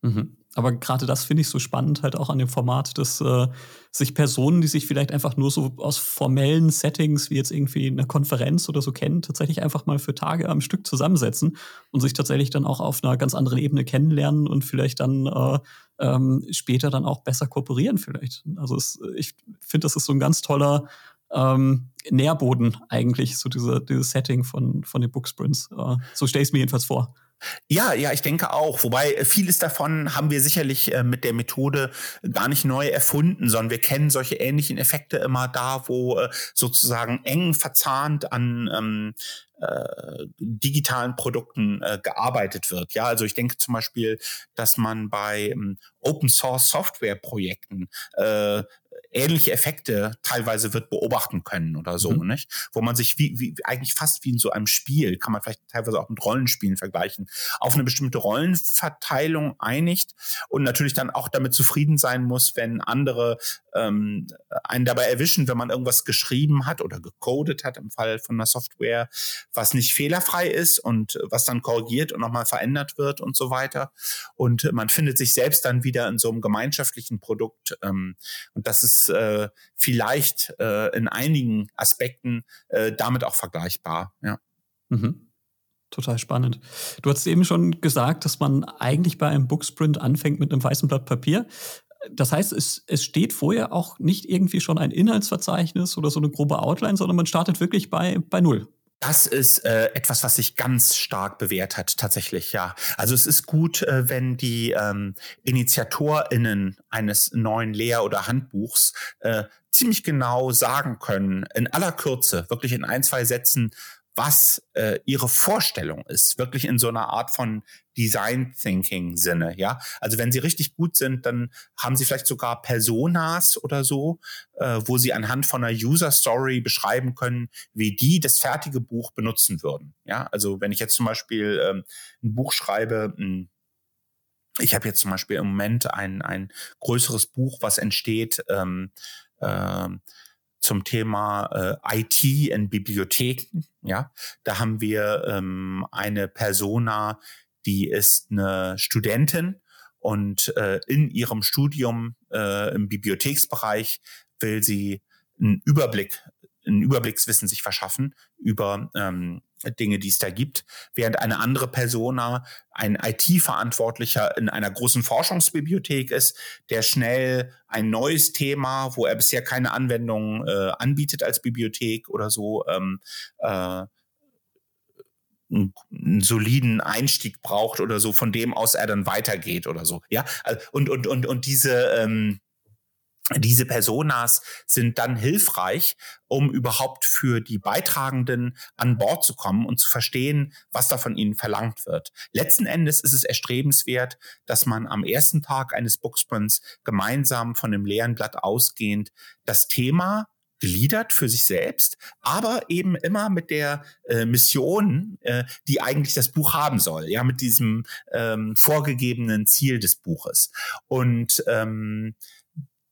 Mhm. Aber gerade das finde ich so spannend, halt auch an dem Format, dass äh, sich Personen, die sich vielleicht einfach nur so aus formellen Settings, wie jetzt irgendwie eine Konferenz oder so kennen, tatsächlich einfach mal für Tage am Stück zusammensetzen und sich tatsächlich dann auch auf einer ganz anderen Ebene kennenlernen und vielleicht dann äh, ähm, später dann auch besser kooperieren vielleicht. Also es, ich finde, das ist so ein ganz toller ähm, Nährboden eigentlich, so diese, dieses Setting von, von den Booksprints. Äh, so stelle ich es mir jedenfalls vor. Ja, ja, ich denke auch. Wobei äh, vieles davon haben wir sicherlich äh, mit der Methode gar nicht neu erfunden, sondern wir kennen solche ähnlichen Effekte immer da, wo äh, sozusagen eng verzahnt an ähm, äh, digitalen Produkten äh, gearbeitet wird. Ja, also ich denke zum Beispiel, dass man bei ähm, Open Source Software Projekten äh, ähnliche Effekte teilweise wird beobachten können oder so, mhm. nicht? Wo man sich wie, wie eigentlich fast wie in so einem Spiel, kann man vielleicht teilweise auch mit Rollenspielen vergleichen, auf eine bestimmte Rollenverteilung einigt und natürlich dann auch damit zufrieden sein muss, wenn andere ähm, einen dabei erwischen, wenn man irgendwas geschrieben hat oder gecodet hat im Fall von einer Software, was nicht fehlerfrei ist und was dann korrigiert und nochmal verändert wird und so weiter. Und man findet sich selbst dann wieder in so einem gemeinschaftlichen Produkt. Ähm, und das ist äh, vielleicht äh, in einigen Aspekten äh, damit auch vergleichbar. Ja. Mhm. Total spannend. Du hast eben schon gesagt, dass man eigentlich bei einem Booksprint anfängt mit einem weißen Blatt Papier. Das heißt, es, es steht vorher auch nicht irgendwie schon ein Inhaltsverzeichnis oder so eine grobe Outline, sondern man startet wirklich bei, bei Null. Das ist äh, etwas, was sich ganz stark bewährt hat, tatsächlich, ja. Also es ist gut, äh, wenn die ähm, InitiatorInnen eines neuen Lehr- oder Handbuchs äh, ziemlich genau sagen können, in aller Kürze, wirklich in ein, zwei Sätzen, was äh, ihre Vorstellung ist, wirklich in so einer Art von Design Thinking Sinne, ja. Also wenn sie richtig gut sind, dann haben sie vielleicht sogar Personas oder so, äh, wo sie anhand von einer User Story beschreiben können, wie die das fertige Buch benutzen würden, ja. Also wenn ich jetzt zum Beispiel ähm, ein Buch schreibe, ein ich habe jetzt zum Beispiel im Moment ein, ein größeres Buch, was entsteht, ähm, äh, zum Thema äh, IT in Bibliotheken. Ja, da haben wir ähm, eine Persona, die ist eine Studentin und äh, in ihrem Studium äh, im Bibliotheksbereich will sie einen Überblick, ein Überblickswissen sich verschaffen über ähm, Dinge, die es da gibt, während eine andere Persona ein IT-Verantwortlicher in einer großen Forschungsbibliothek ist, der schnell ein neues Thema, wo er bisher keine Anwendung äh, anbietet als Bibliothek oder so, ähm, äh, einen, soliden Einstieg braucht oder so, von dem aus er dann weitergeht oder so. Ja, und und und und diese ähm, diese Personas sind dann hilfreich, um überhaupt für die Beitragenden an Bord zu kommen und zu verstehen, was da von ihnen verlangt wird. Letzten Endes ist es erstrebenswert, dass man am ersten Tag eines Booksprints gemeinsam von dem leeren Blatt ausgehend das Thema gliedert für sich selbst, aber eben immer mit der äh, Mission, äh, die eigentlich das Buch haben soll, ja, mit diesem ähm, vorgegebenen Ziel des Buches. Und ähm,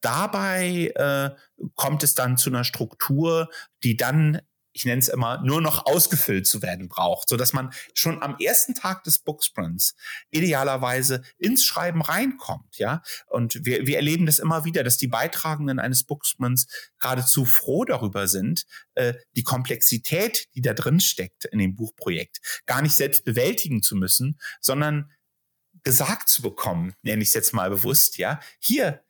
dabei äh, kommt es dann zu einer Struktur, die dann ich nenne es immer, nur noch ausgefüllt zu werden braucht, so dass man schon am ersten Tag des Booksprints idealerweise ins Schreiben reinkommt, ja. Und wir, wir erleben das immer wieder, dass die Beitragenden eines Booksprints geradezu froh darüber sind, äh, die Komplexität, die da drin steckt in dem Buchprojekt, gar nicht selbst bewältigen zu müssen, sondern gesagt zu bekommen, nenne ich es jetzt mal bewusst, ja. Hier,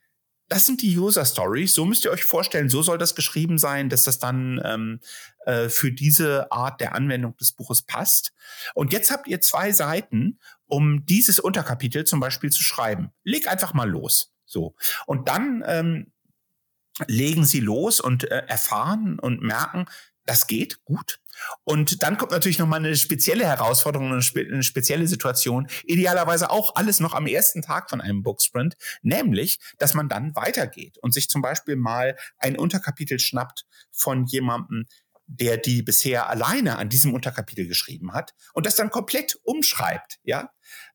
das sind die User Stories. So müsst ihr euch vorstellen, so soll das geschrieben sein, dass das dann ähm, äh, für diese Art der Anwendung des Buches passt. Und jetzt habt ihr zwei Seiten, um dieses Unterkapitel zum Beispiel zu schreiben. Leg einfach mal los. So. Und dann ähm, legen sie los und äh, erfahren und merken, das geht gut. Und dann kommt natürlich nochmal eine spezielle Herausforderung, eine, spe eine, spezielle Situation. Idealerweise auch alles noch am ersten Tag von einem Booksprint, nämlich, dass man dann weitergeht und sich zum Beispiel mal ein Unterkapitel schnappt von jemandem, der die bisher alleine an diesem Unterkapitel geschrieben hat und das dann komplett umschreibt, ja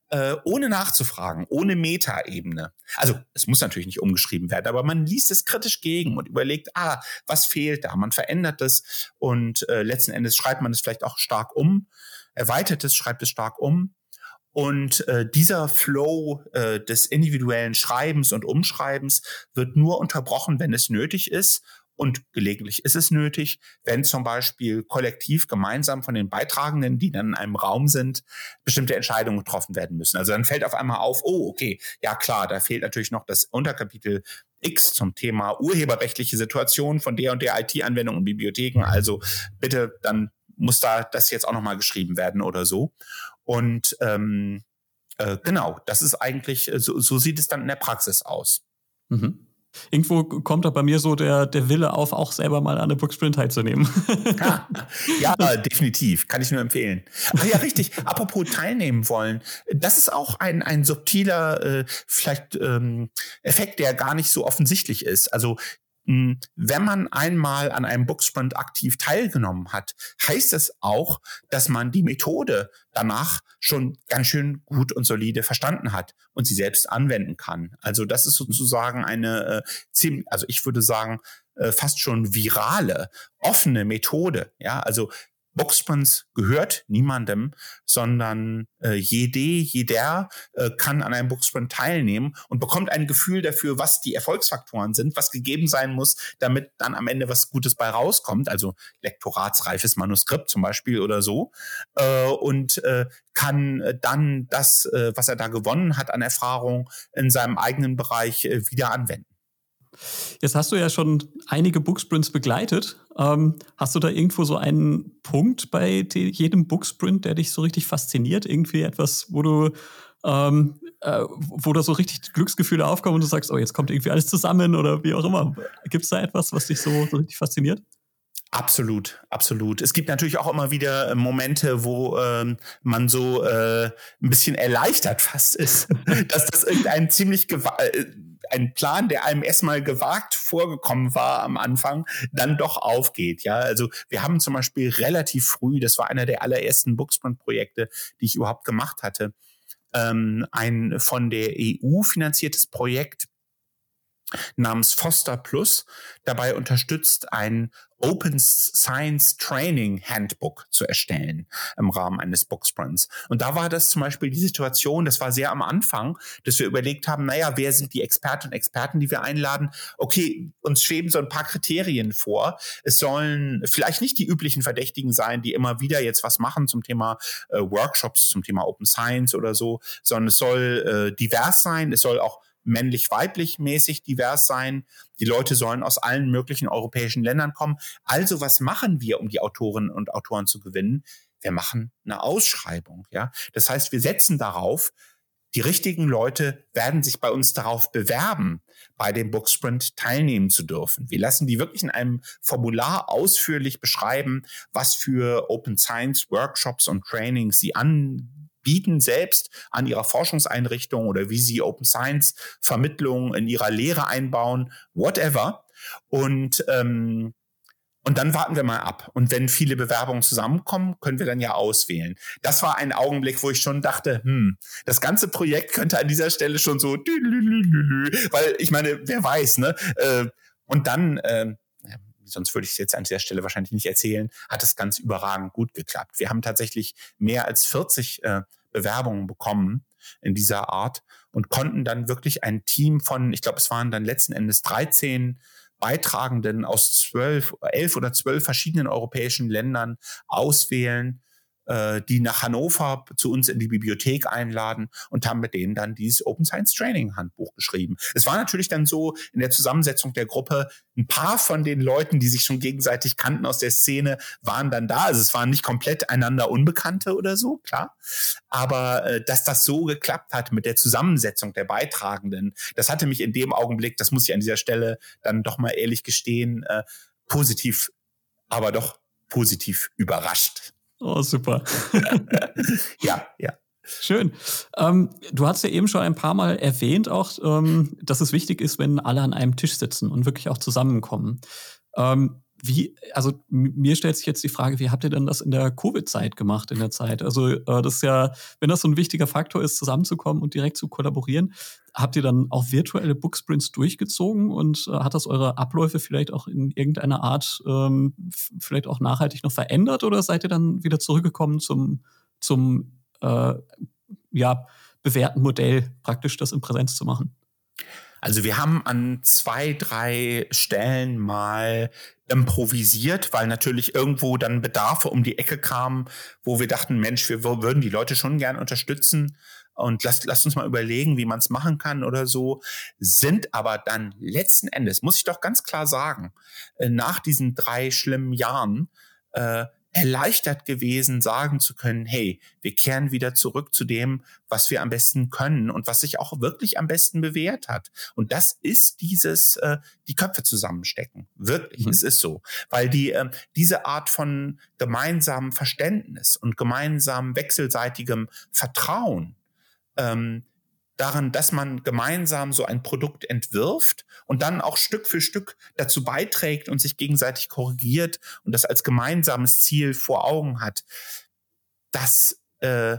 äh, ohne nachzufragen, ohne Metaebene. Also es muss natürlich nicht umgeschrieben werden, aber man liest es kritisch gegen und überlegt, ah, was fehlt da? Man verändert es und äh, letzten Endes schreibt man es vielleicht auch stark um, erweitert es, schreibt es stark um. Und äh, dieser Flow äh, des individuellen Schreibens und Umschreibens wird nur unterbrochen, wenn es nötig ist und gelegentlich ist es nötig, wenn zum Beispiel kollektiv gemeinsam von den Beitragenden, die dann in einem Raum sind, bestimmte Entscheidungen getroffen werden müssen. Also dann fällt auf einmal auf, oh, okay, ja klar, da fehlt natürlich noch das Unterkapitel X zum Thema urheberrechtliche Situation von der und der IT-Anwendung und Bibliotheken. Also bitte, dann muss da das jetzt auch nochmal geschrieben werden oder so. Und ähm, äh, genau, das ist eigentlich, so, so sieht es dann in der Praxis aus. Mhm. Irgendwo kommt da bei mir so der, der Wille auf, auch selber mal an der Booksprint teilzunehmen. ja, ja, definitiv. Kann ich nur empfehlen. Ach ja, richtig. Apropos teilnehmen wollen. Das ist auch ein, ein subtiler, äh, vielleicht ähm, Effekt, der gar nicht so offensichtlich ist. Also wenn man einmal an einem Booksprint aktiv teilgenommen hat, heißt es auch, dass man die Methode danach schon ganz schön gut und solide verstanden hat und sie selbst anwenden kann. Also das ist sozusagen eine äh, ziemlich, also ich würde sagen, äh, fast schon virale, offene Methode. Ja, also Boxsprints gehört niemandem, sondern äh, jede, jeder äh, kann an einem Boxsprint teilnehmen und bekommt ein Gefühl dafür, was die Erfolgsfaktoren sind, was gegeben sein muss, damit dann am Ende was Gutes bei rauskommt, also lektoratsreifes Manuskript zum Beispiel oder so, äh, und äh, kann dann das, äh, was er da gewonnen hat an Erfahrung, in seinem eigenen Bereich äh, wieder anwenden. Jetzt hast du ja schon einige Booksprints begleitet. Ähm, hast du da irgendwo so einen Punkt bei jedem Booksprint, der dich so richtig fasziniert? Irgendwie etwas, wo du, ähm, äh, wo da so richtig Glücksgefühle aufkommen und du sagst, oh, jetzt kommt irgendwie alles zusammen oder wie auch immer. Gibt es da etwas, was dich so, so richtig fasziniert? Absolut, absolut. Es gibt natürlich auch immer wieder Momente, wo ähm, man so äh, ein bisschen erleichtert fast ist, dass das irgendein ziemlich äh, ein Plan, der einem erstmal gewagt vorgekommen war am Anfang, dann doch aufgeht. Ja, also wir haben zum Beispiel relativ früh, das war einer der allerersten Booksprint-Projekte, die ich überhaupt gemacht hatte, ähm, ein von der EU finanziertes Projekt namens Foster Plus dabei unterstützt, ein Open Science Training Handbook zu erstellen im Rahmen eines Booksprints. Und da war das zum Beispiel die Situation, das war sehr am Anfang, dass wir überlegt haben, naja, wer sind die Expertinnen und Experten, die wir einladen? Okay, uns schweben so ein paar Kriterien vor. Es sollen vielleicht nicht die üblichen Verdächtigen sein, die immer wieder jetzt was machen zum Thema äh, Workshops, zum Thema Open Science oder so, sondern es soll äh, divers sein, es soll auch männlich-weiblich mäßig divers sein. Die Leute sollen aus allen möglichen europäischen Ländern kommen. Also was machen wir, um die Autorinnen und Autoren zu gewinnen? Wir machen eine Ausschreibung, ja. Das heißt, wir setzen darauf, die richtigen Leute werden sich bei uns darauf bewerben, bei dem Booksprint teilnehmen zu dürfen. Wir lassen die wirklich in einem Formular ausführlich beschreiben, was für Open Science Workshops und Trainings sie an bieten selbst an ihrer Forschungseinrichtung oder wie sie Open Science Vermittlung in ihrer Lehre einbauen, whatever. Und ähm, und dann warten wir mal ab. Und wenn viele Bewerbungen zusammenkommen, können wir dann ja auswählen. Das war ein Augenblick, wo ich schon dachte, hm, das ganze Projekt könnte an dieser Stelle schon so, weil ich meine, wer weiß, ne? Und dann, äh, sonst würde ich es jetzt an dieser Stelle wahrscheinlich nicht erzählen, hat es ganz überragend gut geklappt. Wir haben tatsächlich mehr als 40 äh, Bewerbungen bekommen in dieser Art und konnten dann wirklich ein Team von, ich glaube, es waren dann letzten Endes 13 Beitragenden aus zwölf, elf oder zwölf verschiedenen europäischen Ländern auswählen äh, die nach Hannover zu uns in die Bibliothek einladen und haben mit denen dann dieses Open Science Training Handbuch geschrieben. Es war natürlich dann so in der Zusammensetzung der Gruppe, ein paar von den Leuten, die sich schon gegenseitig kannten aus der Szene, waren dann da. Also es waren nicht komplett einander Unbekannte oder so, klar. Aber äh, dass das so geklappt hat mit der Zusammensetzung der Beitragenden, das hatte mich in dem Augenblick, das muss ich an dieser Stelle dann doch mal ehrlich gestehen, äh, positiv, aber doch positiv überrascht. Oh, super. ja, ja. Schön. Ähm, du hast ja eben schon ein paar Mal erwähnt auch, ähm, dass es wichtig ist, wenn alle an einem Tisch sitzen und wirklich auch zusammenkommen. Ähm, wie, also mir stellt sich jetzt die Frage, wie habt ihr denn das in der Covid-Zeit gemacht in der Zeit? Also äh, das ist ja, wenn das so ein wichtiger Faktor ist, zusammenzukommen und direkt zu kollaborieren, habt ihr dann auch virtuelle Booksprints durchgezogen und äh, hat das eure Abläufe vielleicht auch in irgendeiner Art ähm, vielleicht auch nachhaltig noch verändert oder seid ihr dann wieder zurückgekommen zum, zum äh, ja, bewährten Modell, praktisch das in Präsenz zu machen? Also wir haben an zwei, drei Stellen mal improvisiert, weil natürlich irgendwo dann Bedarfe um die Ecke kamen, wo wir dachten, Mensch, wir würden die Leute schon gern unterstützen. Und lasst, lasst uns mal überlegen, wie man es machen kann oder so, sind aber dann letzten Endes, muss ich doch ganz klar sagen, äh, nach diesen drei schlimmen Jahren äh, erleichtert gewesen, sagen zu können, hey, wir kehren wieder zurück zu dem, was wir am besten können und was sich auch wirklich am besten bewährt hat. Und das ist dieses, äh, die Köpfe zusammenstecken. Wirklich, mhm. es ist so. Weil die, äh, diese Art von gemeinsamem Verständnis und gemeinsamem wechselseitigem Vertrauen, ähm, daran, dass man gemeinsam so ein Produkt entwirft und dann auch Stück für Stück dazu beiträgt und sich gegenseitig korrigiert und das als gemeinsames Ziel vor Augen hat, das äh,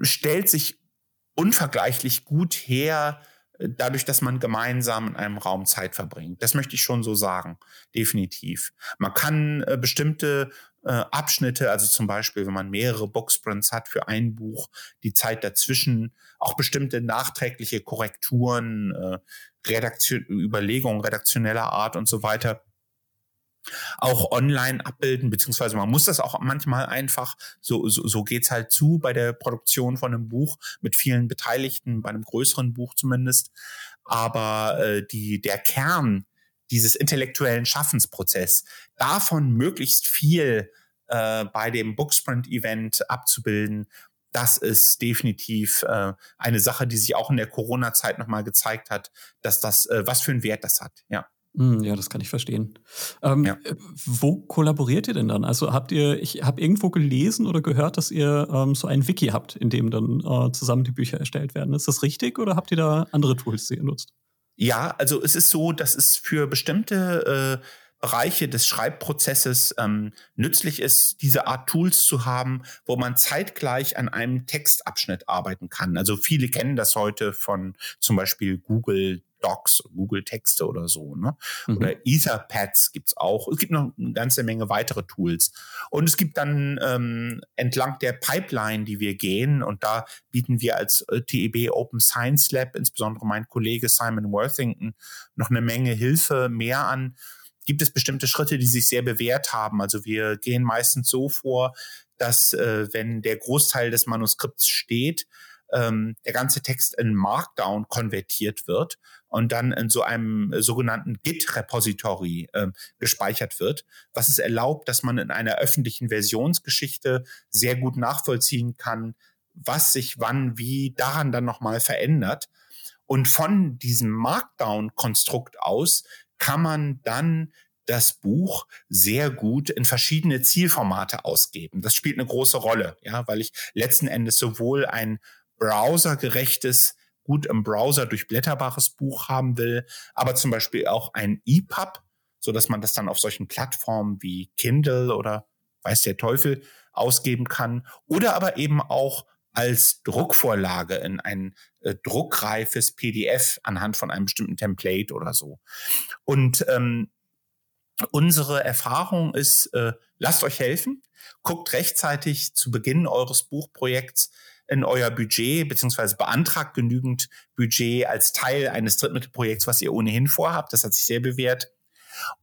stellt sich unvergleichlich gut her, dadurch, dass man gemeinsam in einem Raum Zeit verbringt. Das möchte ich schon so sagen, definitiv. Man kann äh, bestimmte äh, Abschnitte, also zum Beispiel, wenn man mehrere Booksprints hat für ein Buch, die Zeit dazwischen, auch bestimmte nachträgliche Korrekturen, äh, Redaktion, Überlegungen redaktioneller Art und so weiter, auch online abbilden, beziehungsweise man muss das auch manchmal einfach, so, so, so geht's halt zu bei der Produktion von einem Buch mit vielen Beteiligten, bei einem größeren Buch zumindest. Aber äh, die, der Kern dieses intellektuellen Schaffensprozess, davon möglichst viel äh, bei dem Booksprint-Event abzubilden, das ist definitiv äh, eine Sache, die sich auch in der Corona-Zeit nochmal gezeigt hat, dass das, äh, was für einen Wert das hat, ja. Hm, ja, das kann ich verstehen. Ähm, ja. Äh, wo kollaboriert ihr denn dann? Also habt ihr, ich habe irgendwo gelesen oder gehört, dass ihr ähm, so ein Wiki habt, in dem dann äh, zusammen die Bücher erstellt werden. Ist das richtig oder habt ihr da andere Tools, die ihr nutzt? Ja, also es ist so, dass es für bestimmte äh, Bereiche des Schreibprozesses ähm, nützlich ist, diese Art Tools zu haben, wo man zeitgleich an einem Textabschnitt arbeiten kann. Also viele kennen das heute von zum Beispiel Google Docs, Google Texte oder so. Ne? Mhm. Oder Etherpads gibt's auch. Es gibt noch eine ganze Menge weitere Tools. Und es gibt dann ähm, entlang der Pipeline, die wir gehen, und da bieten wir als TEB Open Science Lab, insbesondere mein Kollege Simon Worthington, noch eine Menge Hilfe mehr an gibt es bestimmte Schritte, die sich sehr bewährt haben. Also wir gehen meistens so vor, dass äh, wenn der Großteil des Manuskripts steht, ähm, der ganze Text in Markdown konvertiert wird und dann in so einem sogenannten Git-Repository äh, gespeichert wird, was es erlaubt, dass man in einer öffentlichen Versionsgeschichte sehr gut nachvollziehen kann, was sich wann wie daran dann nochmal verändert. Und von diesem Markdown-Konstrukt aus kann man dann das Buch sehr gut in verschiedene Zielformate ausgeben. Das spielt eine große Rolle, ja, weil ich letzten Endes sowohl ein browsergerechtes, gut im Browser durchblätterbares Buch haben will, aber zum Beispiel auch ein EPUB, so dass man das dann auf solchen Plattformen wie Kindle oder weiß der Teufel ausgeben kann oder aber eben auch als Druckvorlage in ein äh, druckreifes PDF anhand von einem bestimmten Template oder so. Und ähm, unsere Erfahrung ist, äh, lasst euch helfen, guckt rechtzeitig zu Beginn eures Buchprojekts in euer Budget, beziehungsweise beantragt genügend Budget als Teil eines Drittmittelprojekts, was ihr ohnehin vorhabt. Das hat sich sehr bewährt.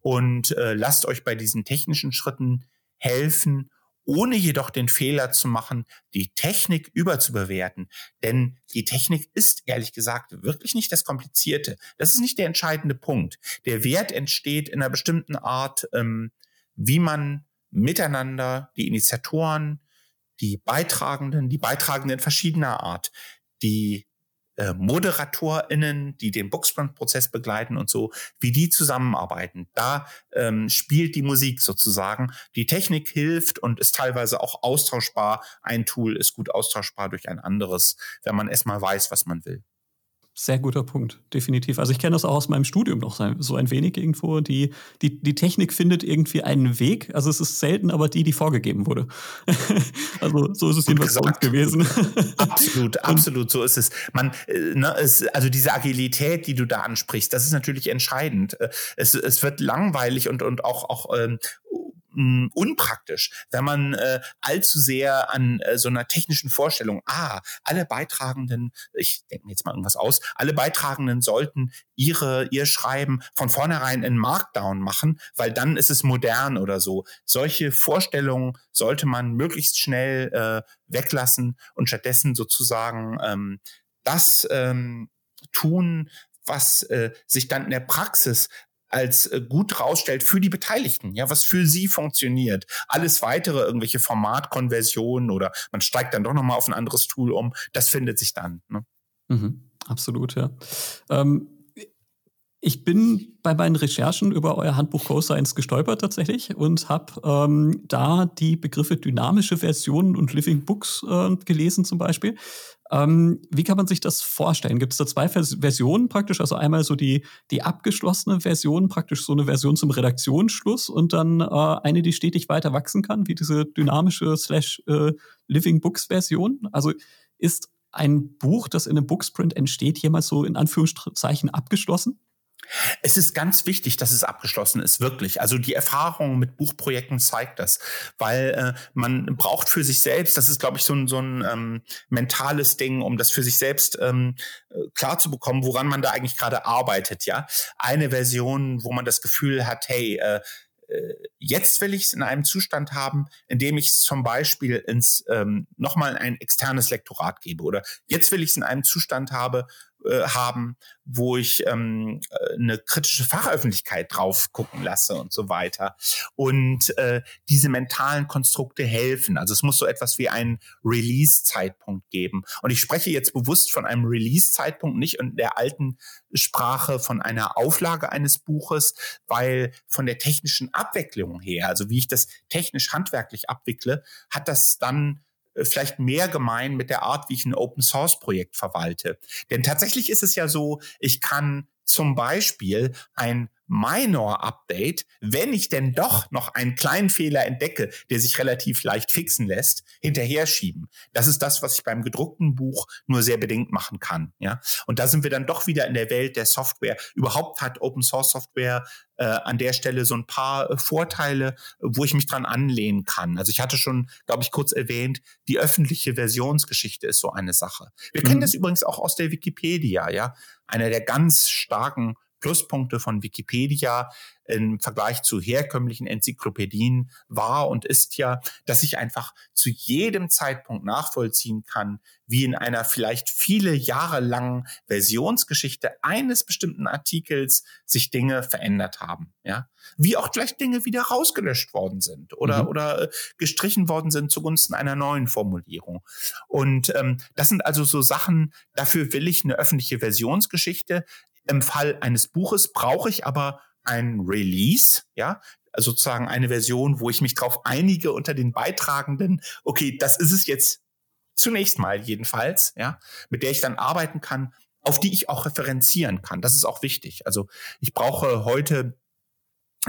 Und äh, lasst euch bei diesen technischen Schritten helfen ohne jedoch den Fehler zu machen, die Technik überzubewerten. Denn die Technik ist, ehrlich gesagt, wirklich nicht das Komplizierte. Das ist nicht der entscheidende Punkt. Der Wert entsteht in einer bestimmten Art, ähm, wie man miteinander die Initiatoren, die Beitragenden, die Beitragenden verschiedener Art, die äh, ModeratorInnen, die den Booksprint-Prozess begleiten und so, wie die zusammenarbeiten. Da ähm, spielt die Musik sozusagen. Die Technik hilft und ist teilweise auch austauschbar. Ein Tool ist gut austauschbar durch ein anderes, wenn man erstmal weiß, was man will. Sehr guter Punkt, definitiv. Also ich kenne das auch aus meinem Studium noch so ein wenig irgendwo. Die, die, die Technik findet irgendwie einen Weg. Also es ist selten, aber die, die vorgegeben wurde. also so ist es jedenfalls bei uns gewesen. absolut, absolut, so ist es. Man, äh, ne, es, also diese Agilität, die du da ansprichst, das ist natürlich entscheidend. Äh, es, es wird langweilig und, und auch, auch ähm, mh, unpraktisch, wenn man äh, allzu sehr an äh, so einer technischen Vorstellung, ah, alle Beitragenden, ich denke mir jetzt mal irgendwas aus, alle Beitragenden sollten ihre, ihr Schreiben von vornherein in Markdown machen, weil dann ist es modern oder so. Solche Vorstellungen sollte man möglichst schnell äh, weglassen und stattdessen sozusagen ähm, das ähm, tun, was äh, sich dann in der Praxis als äh, gut rausstellt für die Beteiligten, ja, was für sie funktioniert. Alles weitere, irgendwelche Formatkonversionen oder man steigt dann doch nochmal auf ein anderes Tool um, das findet sich dann. Ne? Mhm, absolut, ja. Ähm, ich bin bei meinen Recherchen über euer Handbuch Co-Science gestolpert tatsächlich und habe ähm, da die Begriffe dynamische Versionen und Living Books äh, gelesen zum Beispiel. Ähm, wie kann man sich das vorstellen? Gibt es da zwei Vers Versionen praktisch? Also einmal so die, die abgeschlossene Version, praktisch so eine Version zum Redaktionsschluss und dann äh, eine, die stetig weiter wachsen kann, wie diese dynamische slash äh, Living Books Version. Also ist ein Buch, das in einem Booksprint entsteht, jemals so in Anführungszeichen abgeschlossen? Es ist ganz wichtig, dass es abgeschlossen ist, wirklich. Also die Erfahrung mit Buchprojekten zeigt das, weil äh, man braucht für sich selbst, das ist, glaube ich, so ein, so ein ähm, mentales Ding, um das für sich selbst ähm, äh, klar zu bekommen, woran man da eigentlich gerade arbeitet, ja. Eine Version, wo man das Gefühl hat, hey, äh, äh jetzt will ich es in einem Zustand haben, in dem ich es zum Beispiel ins ähm, nochmal ein externes Lektorat gebe. Oder jetzt will ich es in einem Zustand habe, äh, haben, wo ich ähm, äh, eine kritische Fachöffentlichkeit drauf gucken lasse und so weiter. Und äh, diese mentalen Konstrukte helfen. Also es muss so etwas wie einen Release-Zeitpunkt geben. Und ich spreche jetzt bewusst von einem Release-Zeitpunkt, nicht in der alten Sprache von einer Auflage eines Buches, weil von der technischen Abwicklung her, also wie ich das technisch handwerklich abwickle, hat das dann vielleicht mehr gemein mit der Art, wie ich ein Open Source Projekt verwalte. Denn tatsächlich ist es ja so, ich kann zum Beispiel ein Minor-Update, wenn ich denn doch noch einen kleinen Fehler entdecke, der sich relativ leicht fixen lässt, hinterher schieben. Das ist das, was ich beim gedruckten Buch nur sehr bedingt machen kann. Ja, und da sind wir dann doch wieder in der Welt der Software. Überhaupt hat Open Source Software äh, an der Stelle so ein paar äh, Vorteile, wo ich mich dran anlehnen kann. Also ich hatte schon, glaube ich, kurz erwähnt, die öffentliche Versionsgeschichte ist so eine Sache. Wir mhm. kennen das übrigens auch aus der Wikipedia. Ja, einer der ganz starken Pluspunkte von Wikipedia im Vergleich zu herkömmlichen Enzyklopädien war und ist ja, dass ich einfach zu jedem Zeitpunkt nachvollziehen kann, wie in einer vielleicht viele Jahre langen Versionsgeschichte eines bestimmten Artikels sich Dinge verändert haben, ja. Wie auch vielleicht Dinge wieder rausgelöscht worden sind oder, mhm. oder äh, gestrichen worden sind zugunsten einer neuen Formulierung. Und ähm, das sind also so Sachen, dafür will ich eine öffentliche Versionsgeschichte. Im Fall eines Buches brauche ich aber ein Release, ja, also sozusagen eine Version, wo ich mich drauf einige unter den Beitragenden. Okay, das ist es jetzt zunächst mal jedenfalls, ja, mit der ich dann arbeiten kann, auf die ich auch referenzieren kann. Das ist auch wichtig. Also ich brauche heute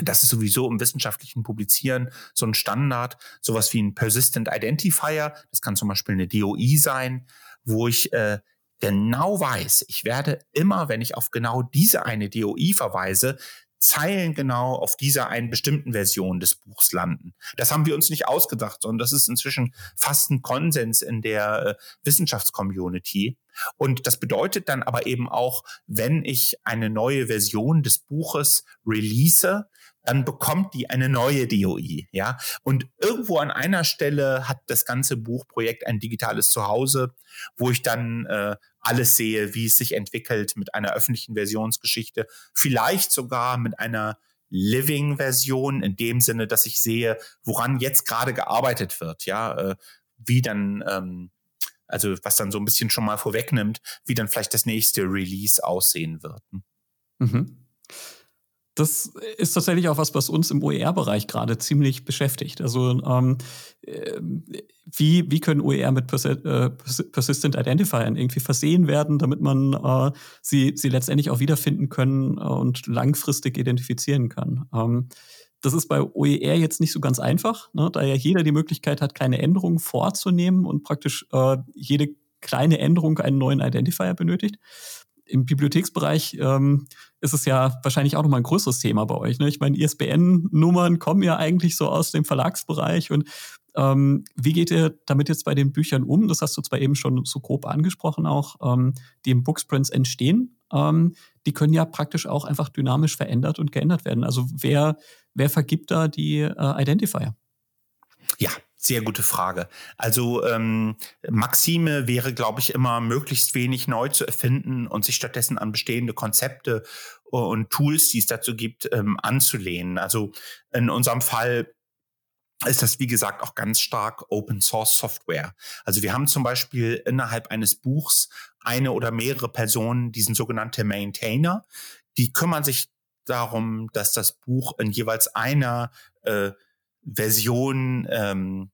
das ist sowieso im wissenschaftlichen Publizieren so ein Standard, sowas wie ein Persistent Identifier. Das kann zum Beispiel eine DOI sein, wo ich äh, genau weiß, ich werde immer, wenn ich auf genau diese eine DOI verweise, Zeilen genau auf dieser einen bestimmten Version des Buchs landen. Das haben wir uns nicht ausgedacht, sondern das ist inzwischen fast ein Konsens in der äh, Wissenschaftscommunity. Und das bedeutet dann aber eben auch, wenn ich eine neue Version des Buches release, dann bekommt die eine neue DOI, ja. Und irgendwo an einer Stelle hat das ganze Buchprojekt ein digitales Zuhause, wo ich dann äh, alles sehe, wie es sich entwickelt mit einer öffentlichen Versionsgeschichte, vielleicht sogar mit einer Living-Version in dem Sinne, dass ich sehe, woran jetzt gerade gearbeitet wird, ja, äh, wie dann ähm, also was dann so ein bisschen schon mal vorwegnimmt, wie dann vielleicht das nächste Release aussehen wird. Mhm das ist tatsächlich auch was, was uns im OER-Bereich gerade ziemlich beschäftigt. Also ähm, äh, wie, wie können OER mit Persi äh, Persistent Identifiern irgendwie versehen werden, damit man äh, sie, sie letztendlich auch wiederfinden können äh, und langfristig identifizieren kann. Ähm, das ist bei OER jetzt nicht so ganz einfach, ne, da ja jeder die Möglichkeit hat, kleine Änderungen vorzunehmen und praktisch äh, jede kleine Änderung einen neuen Identifier benötigt im Bibliotheksbereich ähm, ist es ja wahrscheinlich auch nochmal ein größeres Thema bei euch. Ne? Ich meine, ISBN-Nummern kommen ja eigentlich so aus dem Verlagsbereich und ähm, wie geht ihr damit jetzt bei den Büchern um? Das hast du zwar eben schon so grob angesprochen auch, ähm, die im Booksprints entstehen. Ähm, die können ja praktisch auch einfach dynamisch verändert und geändert werden. Also wer, wer vergibt da die äh, Identifier? Ja, sehr gute Frage. Also ähm, Maxime wäre, glaube ich, immer möglichst wenig neu zu erfinden und sich stattdessen an bestehende Konzepte und Tools, die es dazu gibt, ähm, anzulehnen. Also in unserem Fall ist das, wie gesagt, auch ganz stark Open Source Software. Also wir haben zum Beispiel innerhalb eines Buchs eine oder mehrere Personen, die sind sogenannte Maintainer, die kümmern sich darum, dass das Buch in jeweils einer äh, Version ähm,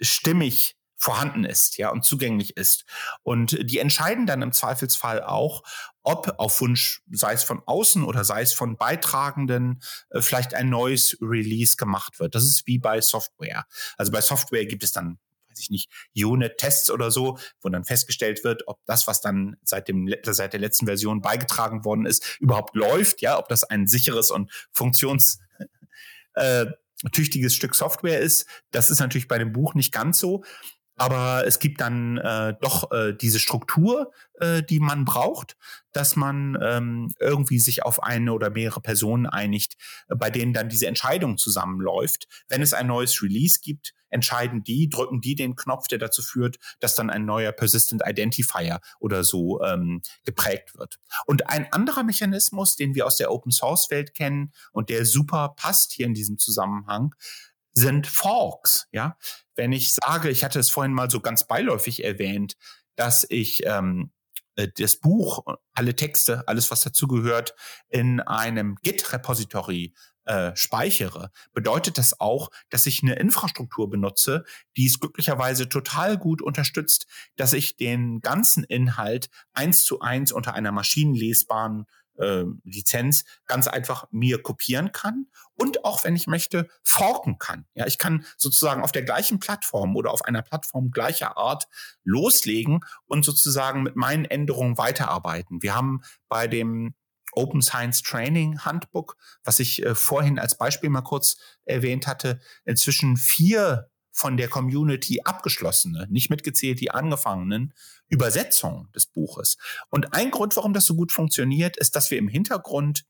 stimmig vorhanden ist, ja, und zugänglich ist. Und die entscheiden dann im Zweifelsfall auch, ob auf Wunsch, sei es von außen oder sei es von Beitragenden, äh, vielleicht ein neues Release gemacht wird. Das ist wie bei Software. Also bei Software gibt es dann weiß ich nicht, Unit-Tests oder so, wo dann festgestellt wird, ob das, was dann seit dem, seit der letzten Version beigetragen worden ist, überhaupt läuft, ja, ob das ein sicheres und funktions, äh, tüchtiges Stück Software ist. Das ist natürlich bei dem Buch nicht ganz so. Aber es gibt dann äh, doch äh, diese Struktur, äh, die man braucht, dass man ähm, irgendwie sich auf eine oder mehrere Personen einigt, äh, bei denen dann diese Entscheidung zusammenläuft. Wenn es ein neues Release gibt, entscheiden die, drücken die den Knopf, der dazu führt, dass dann ein neuer Persistent Identifier oder so ähm, geprägt wird. Und ein anderer Mechanismus, den wir aus der Open Source Welt kennen und der super passt hier in diesem Zusammenhang, sind Forks. Ja, wenn ich sage, ich hatte es vorhin mal so ganz beiläufig erwähnt, dass ich ähm, äh, das Buch, alle Texte, alles was dazugehört, in einem Git-Repository äh, speichere, bedeutet das auch, dass ich eine Infrastruktur benutze, die es glücklicherweise total gut unterstützt, dass ich den ganzen Inhalt eins zu eins unter einer maschinenlesbaren äh, Lizenz ganz einfach mir kopieren kann und auch, wenn ich möchte, forken kann. Ja, ich kann sozusagen auf der gleichen Plattform oder auf einer Plattform gleicher Art loslegen und sozusagen mit meinen Änderungen weiterarbeiten. Wir haben bei dem Open Science Training Handbook, was ich äh, vorhin als Beispiel mal kurz erwähnt hatte, inzwischen vier von der Community abgeschlossene, nicht mitgezählt die angefangenen Übersetzungen des Buches. Und ein Grund, warum das so gut funktioniert, ist, dass wir im Hintergrund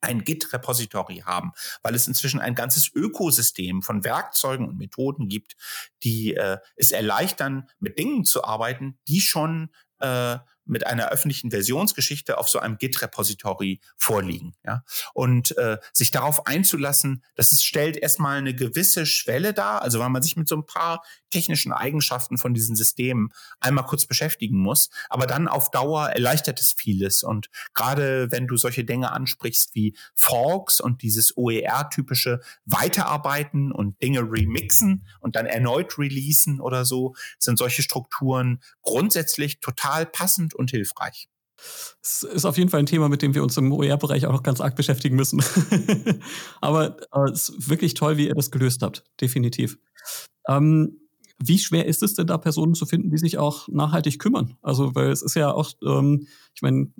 ein Git-Repository haben, weil es inzwischen ein ganzes Ökosystem von Werkzeugen und Methoden gibt, die äh, es erleichtern, mit Dingen zu arbeiten, die schon äh, mit einer öffentlichen Versionsgeschichte auf so einem Git-Repository vorliegen. Ja? Und äh, sich darauf einzulassen, das ist, stellt erstmal eine gewisse Schwelle dar, also weil man sich mit so ein paar technischen Eigenschaften von diesen Systemen einmal kurz beschäftigen muss, aber dann auf Dauer erleichtert es vieles. Und gerade wenn du solche Dinge ansprichst wie Forks und dieses OER-typische Weiterarbeiten und Dinge remixen und dann erneut releasen oder so, sind solche Strukturen grundsätzlich total passend und hilfreich. Es ist auf jeden Fall ein Thema, mit dem wir uns im OER-Bereich auch noch ganz arg beschäftigen müssen. Aber äh, es ist wirklich toll, wie ihr das gelöst habt. Definitiv. Ähm, wie schwer ist es denn da, Personen zu finden, die sich auch nachhaltig kümmern? Also, weil es ist ja auch, ähm, ich meine,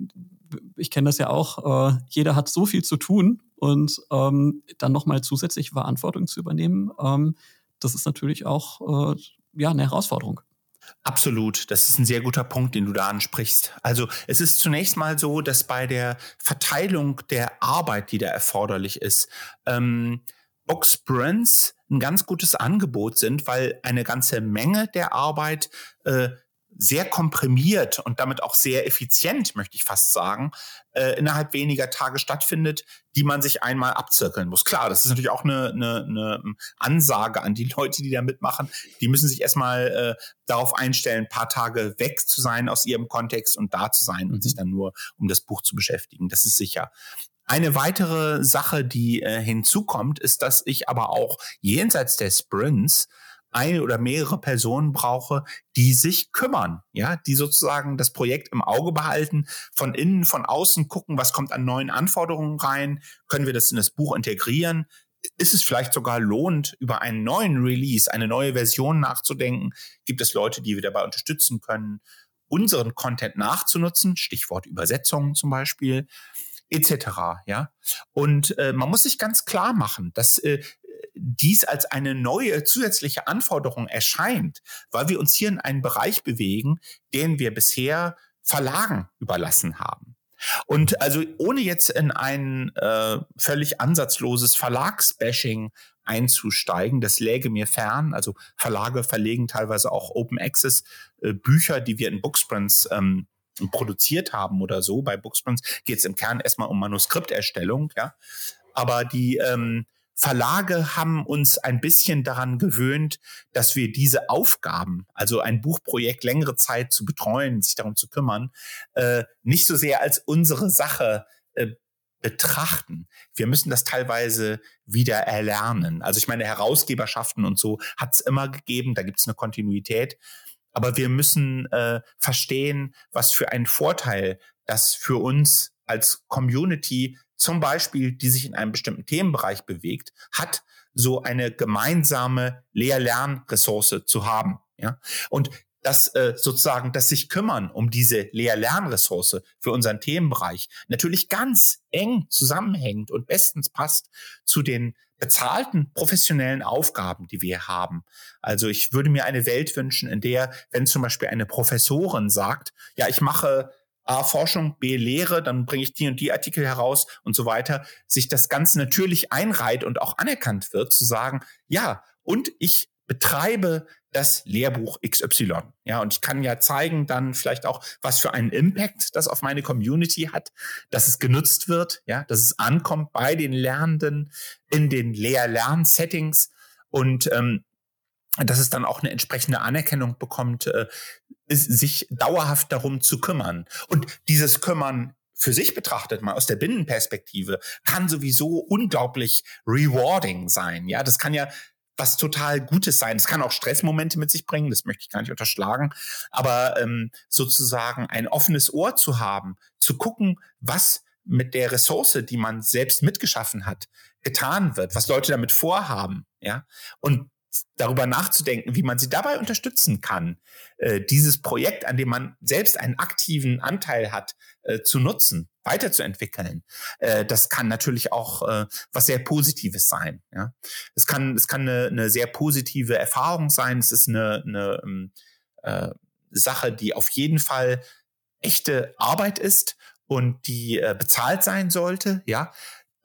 ich kenne das ja auch, äh, jeder hat so viel zu tun und ähm, dann nochmal zusätzliche Verantwortung zu übernehmen, ähm, das ist natürlich auch äh, ja, eine Herausforderung. Absolut, das ist ein sehr guter Punkt, den du da ansprichst. Also es ist zunächst mal so, dass bei der Verteilung der Arbeit, die da erforderlich ist, ähm, Box ein ganz gutes Angebot sind, weil eine ganze Menge der Arbeit äh, sehr komprimiert und damit auch sehr effizient, möchte ich fast sagen, äh, innerhalb weniger Tage stattfindet, die man sich einmal abzirkeln muss. Klar, das ist natürlich auch eine, eine, eine Ansage an die Leute, die da mitmachen. Die müssen sich erstmal äh, darauf einstellen, ein paar Tage weg zu sein aus ihrem Kontext und da zu sein und sich mhm. dann nur um das Buch zu beschäftigen. Das ist sicher. Eine weitere Sache, die äh, hinzukommt, ist, dass ich aber auch jenseits der Sprints eine oder mehrere Personen brauche, die sich kümmern, ja, die sozusagen das Projekt im Auge behalten, von innen, von außen gucken, was kommt an neuen Anforderungen rein, können wir das in das Buch integrieren, ist es vielleicht sogar lohnt, über einen neuen Release, eine neue Version nachzudenken? Gibt es Leute, die wir dabei unterstützen können, unseren Content nachzunutzen? Stichwort Übersetzungen zum Beispiel etc. Ja, und äh, man muss sich ganz klar machen, dass äh, dies als eine neue zusätzliche Anforderung erscheint, weil wir uns hier in einen Bereich bewegen, den wir bisher Verlagen überlassen haben. Und also ohne jetzt in ein äh, völlig ansatzloses Verlagsbashing einzusteigen, das läge mir fern. Also Verlage verlegen teilweise auch Open Access äh, Bücher, die wir in Booksprints ähm, produziert haben oder so. Bei Booksprints geht es im Kern erstmal um Manuskripterstellung, ja. Aber die ähm, Verlage haben uns ein bisschen daran gewöhnt, dass wir diese Aufgaben, also ein Buchprojekt längere Zeit zu betreuen, sich darum zu kümmern, äh, nicht so sehr als unsere Sache äh, betrachten. Wir müssen das teilweise wieder erlernen. Also ich meine, Herausgeberschaften und so hat es immer gegeben, da gibt es eine Kontinuität. Aber wir müssen äh, verstehen, was für einen Vorteil das für uns als Community zum Beispiel, die sich in einem bestimmten Themenbereich bewegt, hat, so eine gemeinsame Lehr-Lern-Ressource zu haben. Ja? Und dass äh, sozusagen das sich kümmern um diese Lehr-Lern-Ressource für unseren Themenbereich natürlich ganz eng zusammenhängt und bestens passt zu den bezahlten professionellen Aufgaben, die wir haben. Also ich würde mir eine Welt wünschen, in der, wenn zum Beispiel eine Professorin sagt, ja, ich mache A, Forschung, B, Lehre, dann bringe ich die und die Artikel heraus und so weiter, sich das Ganze natürlich einreiht und auch anerkannt wird, zu sagen, ja, und ich betreibe das Lehrbuch XY. Ja, und ich kann ja zeigen dann vielleicht auch, was für einen Impact das auf meine Community hat, dass es genutzt wird, ja, dass es ankommt bei den Lernenden in den Lehr-Lern-Settings und ähm, dass es dann auch eine entsprechende Anerkennung bekommt, äh, sich dauerhaft darum zu kümmern. Und dieses Kümmern für sich betrachtet, mal aus der Binnenperspektive, kann sowieso unglaublich rewarding sein. Ja, das kann ja was total Gutes sein. Es kann auch Stressmomente mit sich bringen, das möchte ich gar nicht unterschlagen. Aber ähm, sozusagen ein offenes Ohr zu haben, zu gucken, was mit der Ressource, die man selbst mitgeschaffen hat, getan wird, was Leute damit vorhaben, ja, und darüber nachzudenken, wie man sie dabei unterstützen kann, äh, dieses Projekt, an dem man selbst einen aktiven Anteil hat, äh, zu nutzen, weiterzuentwickeln. Äh, das kann natürlich auch äh, was sehr Positives sein. Ja? Es kann, es kann eine, eine sehr positive Erfahrung sein. Es ist eine, eine ähm, äh, Sache, die auf jeden Fall echte Arbeit ist und die äh, bezahlt sein sollte. Ja,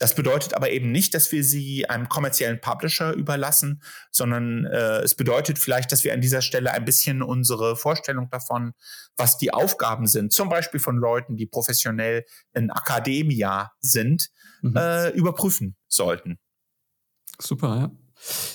das bedeutet aber eben nicht, dass wir sie einem kommerziellen Publisher überlassen, sondern äh, es bedeutet vielleicht, dass wir an dieser Stelle ein bisschen unsere Vorstellung davon, was die Aufgaben sind, zum Beispiel von Leuten, die professionell in Akademia sind, mhm. äh, überprüfen sollten. Super, ja.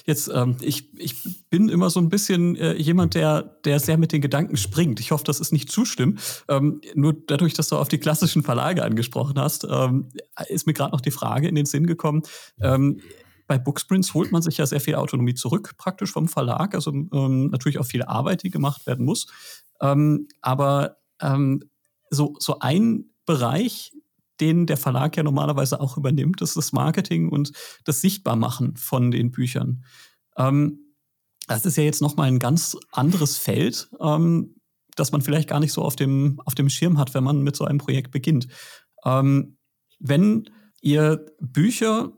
Jetzt, ähm, ich, ich bin immer so ein bisschen äh, jemand, der, der sehr mit den Gedanken springt. Ich hoffe, das ist nicht zu schlimm. Ähm, nur dadurch, dass du auf die klassischen Verlage angesprochen hast, ähm, ist mir gerade noch die Frage in den Sinn gekommen. Ähm, bei Booksprints holt man sich ja sehr viel Autonomie zurück, praktisch vom Verlag. Also ähm, natürlich auch viel Arbeit, die gemacht werden muss. Ähm, aber so, so ein Bereich, den der Verlag ja normalerweise auch übernimmt. Das ist das Marketing und das Sichtbarmachen von den Büchern. Ähm, das ist ja jetzt nochmal ein ganz anderes Feld. Ähm, das man vielleicht gar nicht so auf dem, auf dem Schirm hat, wenn man mit so einem Projekt beginnt. Ähm, wenn ihr Bücher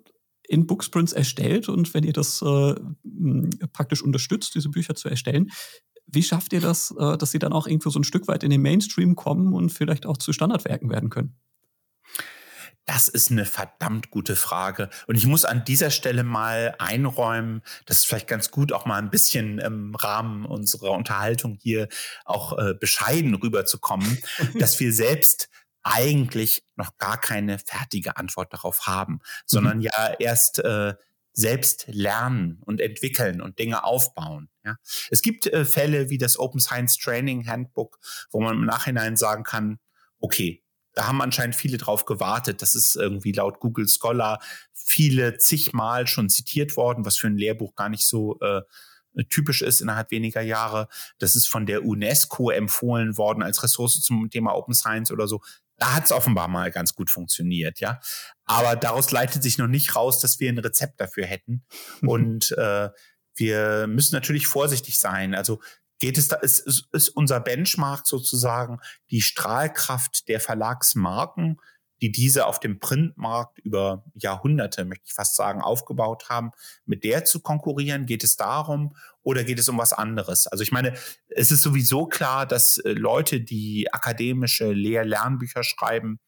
in Booksprints erstellt und wenn ihr das äh, praktisch unterstützt, diese Bücher zu erstellen, wie schafft ihr das, äh, dass sie dann auch irgendwo so ein Stück weit in den Mainstream kommen und vielleicht auch zu Standardwerken werden können? Das ist eine verdammt gute Frage. Und ich muss an dieser Stelle mal einräumen, das ist vielleicht ganz gut, auch mal ein bisschen im Rahmen unserer Unterhaltung hier auch äh, bescheiden rüberzukommen, dass wir selbst eigentlich noch gar keine fertige Antwort darauf haben, sondern mhm. ja erst äh, selbst lernen und entwickeln und Dinge aufbauen. Ja. Es gibt äh, Fälle wie das Open Science Training Handbook, wo man im Nachhinein sagen kann, okay, da haben anscheinend viele drauf gewartet. Das ist irgendwie laut Google Scholar viele zigmal schon zitiert worden, was für ein Lehrbuch gar nicht so äh, typisch ist innerhalb weniger Jahre. Das ist von der UNESCO empfohlen worden als Ressource zum Thema Open Science oder so. Da hat es offenbar mal ganz gut funktioniert, ja. Aber daraus leitet sich noch nicht raus, dass wir ein Rezept dafür hätten. Und äh, wir müssen natürlich vorsichtig sein. Also geht es da, ist, ist, unser Benchmark sozusagen die Strahlkraft der Verlagsmarken, die diese auf dem Printmarkt über Jahrhunderte, möchte ich fast sagen, aufgebaut haben, mit der zu konkurrieren? Geht es darum oder geht es um was anderes? Also ich meine, es ist sowieso klar, dass äh, Leute, die akademische Lehr-Lernbücher schreiben,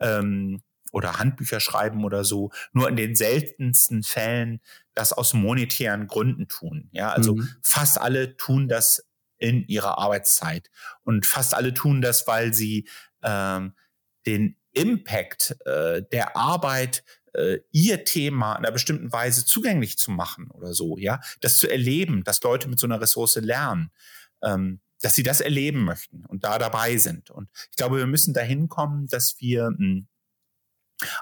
ähm, oder Handbücher schreiben oder so, nur in den seltensten Fällen das aus monetären Gründen tun. Ja, also mhm. fast alle tun das in ihrer Arbeitszeit und fast alle tun das, weil sie ähm, den Impact äh, der Arbeit äh, ihr Thema in einer bestimmten Weise zugänglich zu machen oder so, ja, das zu erleben, dass Leute mit so einer Ressource lernen, ähm, dass sie das erleben möchten und da dabei sind. Und ich glaube, wir müssen dahin kommen, dass wir mh, hm,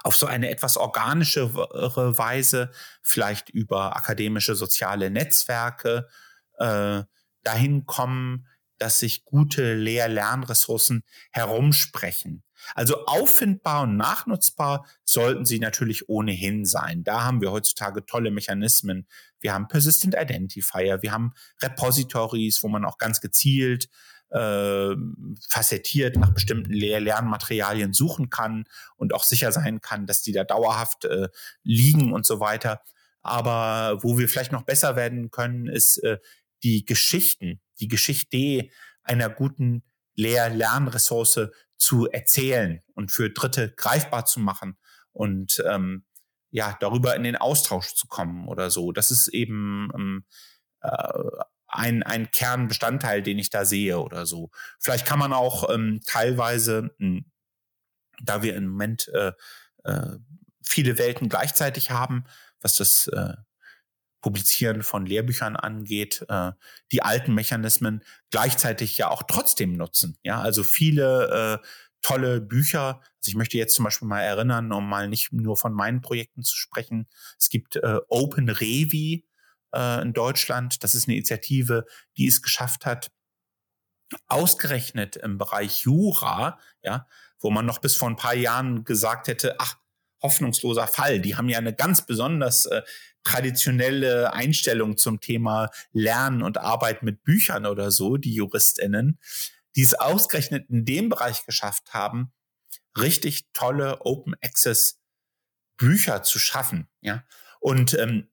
auf so eine etwas organischere Weise, vielleicht über akademische soziale Netzwerke, äh, dahin kommen, dass sich gute Lehr-Lernressourcen herumsprechen. Also auffindbar und nachnutzbar sollten sie natürlich ohnehin sein. Da haben wir heutzutage tolle Mechanismen. Wir haben Persistent Identifier, wir haben Repositories, wo man auch ganz gezielt äh, facettiert nach bestimmten Lehr Lernmaterialien suchen kann und auch sicher sein kann, dass die da dauerhaft äh, liegen und so weiter. Aber wo wir vielleicht noch besser werden können, ist äh, die Geschichten, die Geschichte einer guten Lehr-Lernressource zu erzählen und für Dritte greifbar zu machen und ähm, ja darüber in den Austausch zu kommen oder so. Das ist eben ähm, äh, ein, ein Kernbestandteil, den ich da sehe oder so. Vielleicht kann man auch ähm, teilweise, mh, hm, da wir im Moment äh, äh, viele Welten gleichzeitig haben, was das äh, Publizieren von Lehrbüchern angeht, äh, die alten Mechanismen gleichzeitig ja auch trotzdem nutzen. Ja, also viele äh, tolle Bücher. Also ich möchte jetzt zum Beispiel mal erinnern, um mal nicht nur von meinen Projekten zu sprechen. Es gibt äh, Open Revi äh, in Deutschland. Das ist eine Initiative, die es geschafft hat, ausgerechnet im Bereich Jura, ja, wo man noch bis vor ein paar Jahren gesagt hätte, ach, hoffnungsloser Fall. Die haben ja eine ganz besonders äh, traditionelle Einstellung zum Thema Lernen und Arbeit mit Büchern oder so, die JuristInnen, die es ausgerechnet in dem Bereich geschafft haben, richtig tolle Open Access Bücher zu schaffen, ja. Und ähm,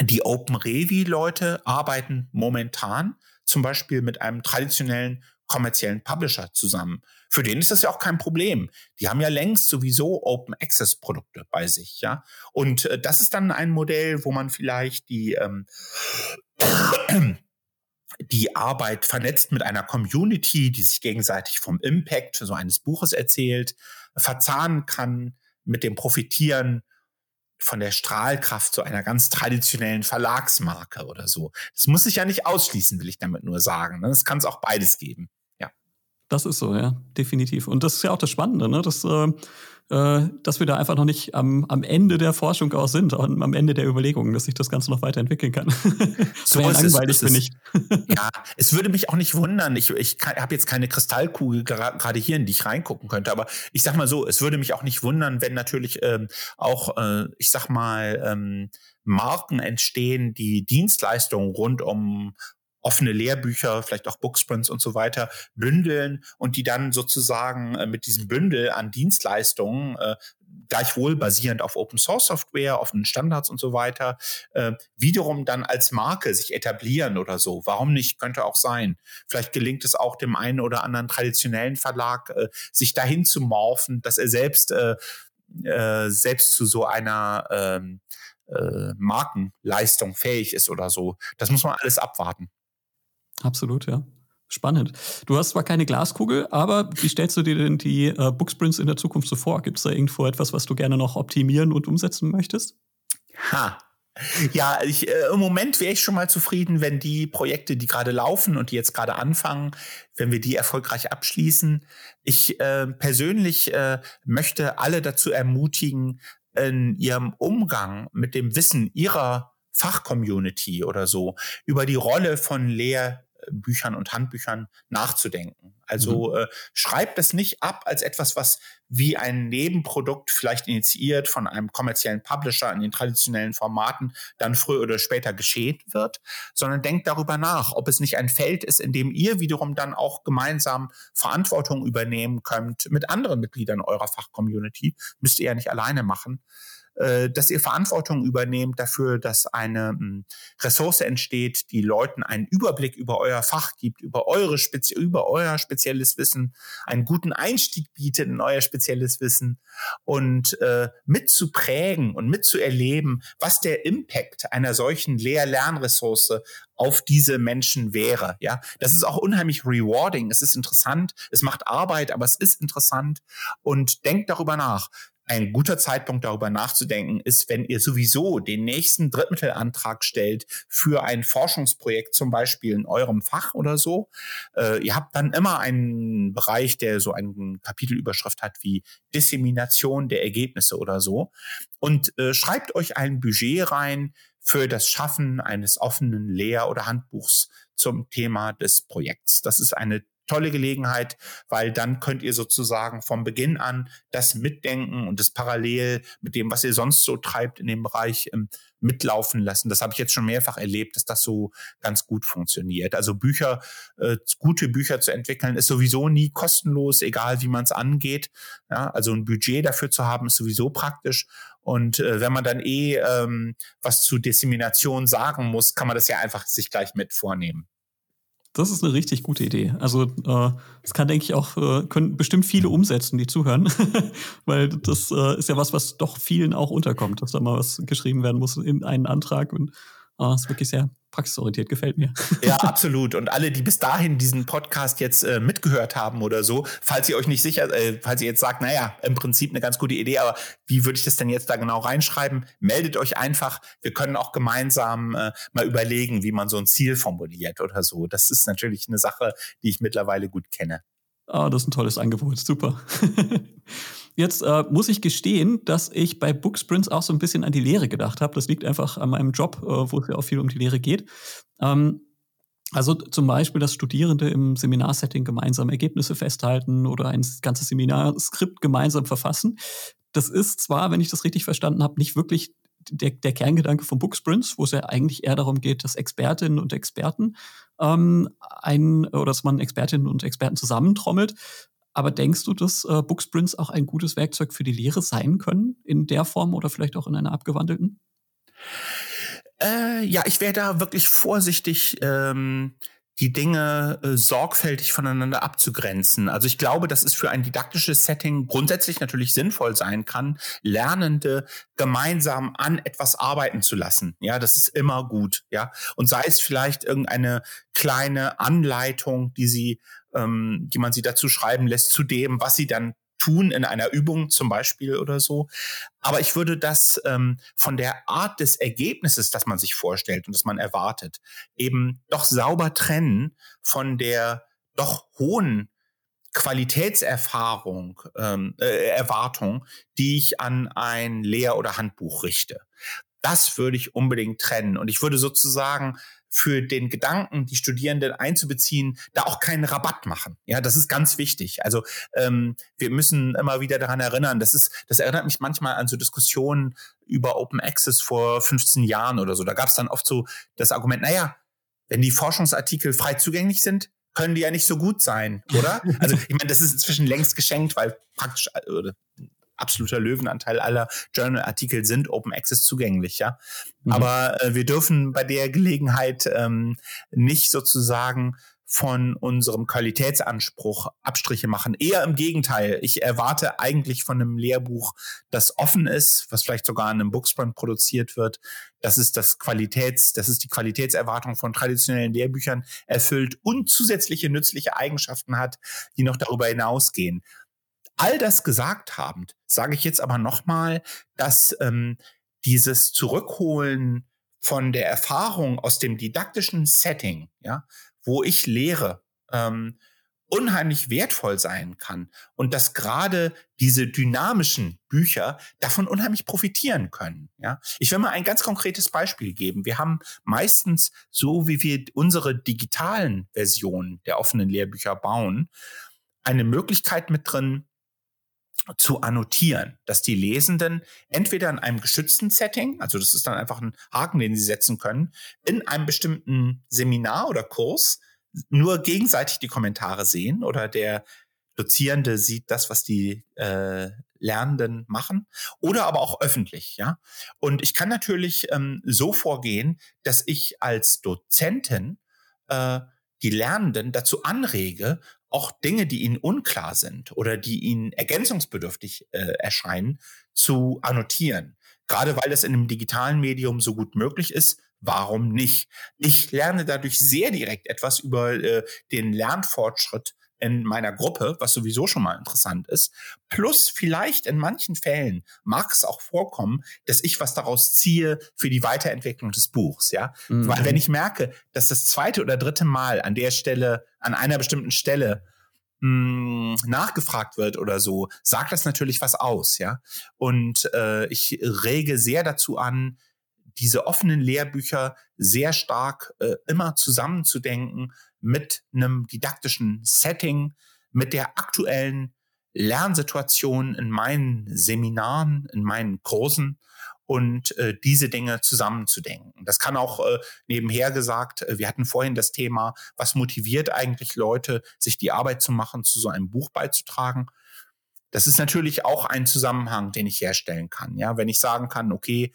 die Open Revi Leute arbeiten momentan zum Beispiel mit einem traditionellen kommerziellen Publisher zusammen. Für den ist das ja auch kein Problem. Die haben ja längst sowieso Open Access Produkte bei sich, ja. Und äh, das ist dann ein Modell, wo man vielleicht die ähm, die Arbeit vernetzt mit einer Community, die sich gegenseitig vom Impact so eines Buches erzählt, verzahnen kann mit dem Profitieren von der Strahlkraft zu einer ganz traditionellen Verlagsmarke oder so. Das muss sich ja nicht ausschließen, will ich damit nur sagen. Ne? Es kann es auch beides geben. Das ist so, ja, definitiv. Und das ist ja auch das Spannende, ne? dass, äh, äh, dass wir da einfach noch nicht am, am Ende der Forschung auch sind, am Ende der Überlegungen, dass sich das Ganze noch weiterentwickeln kann. so ist langweilig bin ich. ja, es würde mich auch nicht wundern. Ich, ich habe jetzt keine Kristallkugel gerade hier, in die ich reingucken könnte, aber ich sag mal so, es würde mich auch nicht wundern, wenn natürlich ähm, auch, äh, ich sag mal, ähm, Marken entstehen, die Dienstleistungen rund um offene Lehrbücher, vielleicht auch Booksprints und so weiter bündeln und die dann sozusagen äh, mit diesem Bündel an Dienstleistungen äh, gleichwohl basierend auf Open Source Software, offenen Standards und so weiter, äh, wiederum dann als Marke sich etablieren oder so. Warum nicht? Könnte auch sein. Vielleicht gelingt es auch dem einen oder anderen traditionellen Verlag, äh, sich dahin zu morphen, dass er selbst äh, äh, selbst zu so einer ähm, äh, Markenleistung fähig ist oder so. Das muss man alles abwarten. Absolut, ja. Spannend. Du hast zwar keine Glaskugel, aber wie stellst du dir denn die äh, Booksprints in der Zukunft so vor? Gibt es da irgendwo etwas, was du gerne noch optimieren und umsetzen möchtest? Ha. Ja, ich, äh, im Moment wäre ich schon mal zufrieden, wenn die Projekte, die gerade laufen und die jetzt gerade anfangen, wenn wir die erfolgreich abschließen. Ich äh, persönlich äh, möchte alle dazu ermutigen, in ihrem Umgang mit dem Wissen ihrer Fachcommunity oder so über die Rolle von Lehrbüchern und Handbüchern nachzudenken. Also mhm. äh, schreibt es nicht ab als etwas, was wie ein Nebenprodukt vielleicht initiiert von einem kommerziellen Publisher in den traditionellen Formaten dann früher oder später geschehen wird, sondern denkt darüber nach, ob es nicht ein Feld ist, in dem ihr wiederum dann auch gemeinsam Verantwortung übernehmen könnt mit anderen Mitgliedern eurer Fachcommunity. Müsst ihr ja nicht alleine machen äh, dass ihr Verantwortung übernehmt dafür, dass eine hm, Ressource entsteht, die Leuten einen Überblick über euer Fach gibt, über eure Spezi über euer spezielles Wissen, einen guten Einstieg bietet in euer spezielles Wissen und äh, mitzuprägen und mitzuerleben, was der Impact einer solchen Lehr-Lernressource auf diese Menschen wäre. Ja, das ist auch unheimlich rewarding. Es ist interessant. Es macht Arbeit, aber es ist interessant. Und denkt darüber nach ein guter Zeitpunkt darüber nachzudenken ist, wenn ihr sowieso den nächsten Drittmittelantrag stellt für ein Forschungsprojekt, zum Beispiel in eurem Fach oder so. Äh, ihr habt dann immer einen Bereich, der so eine Kapitelüberschrift hat wie Dissemination der Ergebnisse oder so. Und äh, schreibt euch ein Budget rein für das Schaffen eines offenen Lehr- oder Handbuchs zum Thema des Projekts. Das ist eine tolle Gelegenheit, weil dann könnt ihr sozusagen vom Beginn an das mitdenken und das parallel mit dem, was ihr sonst so treibt in dem Bereich ähm, mitlaufen lassen. Das habe ich jetzt schon mehrfach erlebt, dass das so ganz gut funktioniert. Also Bücher, äh, gute Bücher zu entwickeln, ist sowieso nie kostenlos, egal wie man es angeht. Ja, also ein Budget dafür zu haben, ist sowieso praktisch. Und äh, wenn man dann eh ähm, was zu Dissemination sagen muss, kann man das ja einfach sich gleich mit vornehmen. Das ist eine richtig gute Idee. Also äh, das kann, denke ich, auch, äh, können bestimmt viele umsetzen, die zuhören. Weil das äh, ist ja was, was doch vielen auch unterkommt, dass da mal was geschrieben werden muss in einen Antrag. Und äh, ist wirklich sehr praxisorientiert, gefällt mir. Ja, absolut. Und alle, die bis dahin diesen Podcast jetzt äh, mitgehört haben oder so, falls ihr euch nicht sicher, äh, falls ihr jetzt sagt, naja, im Prinzip eine ganz gute Idee, aber wie würde ich das denn jetzt da genau reinschreiben? Meldet euch einfach. Wir können auch gemeinsam äh, mal überlegen, wie man so ein Ziel formuliert oder so. Das ist natürlich eine Sache, die ich mittlerweile gut kenne. Ah, oh, das ist ein tolles Angebot. Super. Jetzt äh, muss ich gestehen, dass ich bei Booksprints auch so ein bisschen an die Lehre gedacht habe. Das liegt einfach an meinem Job, äh, wo es ja auch viel um die Lehre geht. Ähm, also zum Beispiel, dass Studierende im Seminarsetting gemeinsam Ergebnisse festhalten oder ein ganzes Seminarskript gemeinsam verfassen. Das ist zwar, wenn ich das richtig verstanden habe, nicht wirklich der, der Kerngedanke von Booksprints, wo es ja eigentlich eher darum geht, dass Expertinnen und Experten ähm, ein, oder dass man Expertinnen und Experten zusammentrommelt. Aber denkst du, dass äh, Booksprints auch ein gutes Werkzeug für die Lehre sein können, in der Form oder vielleicht auch in einer abgewandelten? Äh, ja, ich wäre da wirklich vorsichtig, ähm, die Dinge äh, sorgfältig voneinander abzugrenzen. Also ich glaube, dass es für ein didaktisches Setting grundsätzlich natürlich sinnvoll sein kann, Lernende gemeinsam an etwas arbeiten zu lassen. Ja, das ist immer gut. Ja, und sei es vielleicht irgendeine kleine Anleitung, die sie ähm, die man sie dazu schreiben lässt, zu dem, was sie dann tun in einer Übung zum Beispiel oder so. Aber ich würde das ähm, von der Art des Ergebnisses, das man sich vorstellt und das man erwartet, eben doch sauber trennen von der doch hohen Qualitätserfahrung, ähm, äh, Erwartung, die ich an ein Lehr- oder Handbuch richte. Das würde ich unbedingt trennen. Und ich würde sozusagen für den Gedanken, die Studierenden einzubeziehen, da auch keinen Rabatt machen. Ja, das ist ganz wichtig. Also ähm, wir müssen immer wieder daran erinnern, das ist, das erinnert mich manchmal an so Diskussionen über Open Access vor 15 Jahren oder so. Da gab es dann oft so das Argument, naja, wenn die Forschungsartikel frei zugänglich sind, können die ja nicht so gut sein, oder? Also ich meine, das ist inzwischen längst geschenkt, weil praktisch oder absoluter Löwenanteil aller Journal-Artikel sind Open Access zugänglich, ja. Mhm. Aber äh, wir dürfen bei der Gelegenheit ähm, nicht sozusagen von unserem Qualitätsanspruch Abstriche machen. Eher im Gegenteil. Ich erwarte eigentlich von einem Lehrbuch, das offen ist, was vielleicht sogar in einem Booksprint produziert wird, dass es das Qualitäts, das ist die Qualitätserwartung von traditionellen Lehrbüchern erfüllt und zusätzliche nützliche Eigenschaften hat, die noch darüber hinausgehen. All das gesagt habend, sage ich jetzt aber nochmal, dass ähm, dieses Zurückholen von der Erfahrung aus dem didaktischen Setting, ja, wo ich lehre, ähm, unheimlich wertvoll sein kann und dass gerade diese dynamischen Bücher davon unheimlich profitieren können. Ja, ich will mal ein ganz konkretes Beispiel geben. Wir haben meistens so, wie wir unsere digitalen Versionen der offenen Lehrbücher bauen, eine Möglichkeit mit drin, zu annotieren, dass die Lesenden entweder in einem geschützten Setting, also das ist dann einfach ein Haken, den sie setzen können, in einem bestimmten Seminar oder Kurs nur gegenseitig die Kommentare sehen oder der Dozierende sieht das, was die äh, Lernenden machen, oder aber auch öffentlich, ja. Und ich kann natürlich ähm, so vorgehen, dass ich als Dozentin äh, die Lernenden dazu anrege, auch Dinge, die ihnen unklar sind oder die ihnen ergänzungsbedürftig äh, erscheinen, zu annotieren. Gerade weil das in einem digitalen Medium so gut möglich ist, warum nicht? Ich lerne dadurch sehr direkt etwas über äh, den Lernfortschritt in meiner Gruppe, was sowieso schon mal interessant ist. Plus vielleicht in manchen Fällen mag es auch vorkommen, dass ich was daraus ziehe für die Weiterentwicklung des Buchs, ja. Mhm. Weil wenn ich merke, dass das zweite oder dritte Mal an der Stelle, an einer bestimmten Stelle mh, hm, nachgefragt wird oder so, sagt das natürlich was aus, ja. Und äh, ich rege sehr dazu an, diese offenen Lehrbücher sehr stark äh, immer zusammenzudenken mit einem didaktischen Setting, mit der aktuellen Lernsituation in meinen Seminaren, in meinen Kursen und äh, diese Dinge zusammenzudenken. Das kann auch äh, nebenher gesagt, äh, wir hatten vorhin das Thema, was motiviert eigentlich Leute, sich die Arbeit zu machen, zu so einem Buch beizutragen. Das ist natürlich auch ein Zusammenhang, den ich herstellen kann. Ja, wenn ich sagen kann, okay,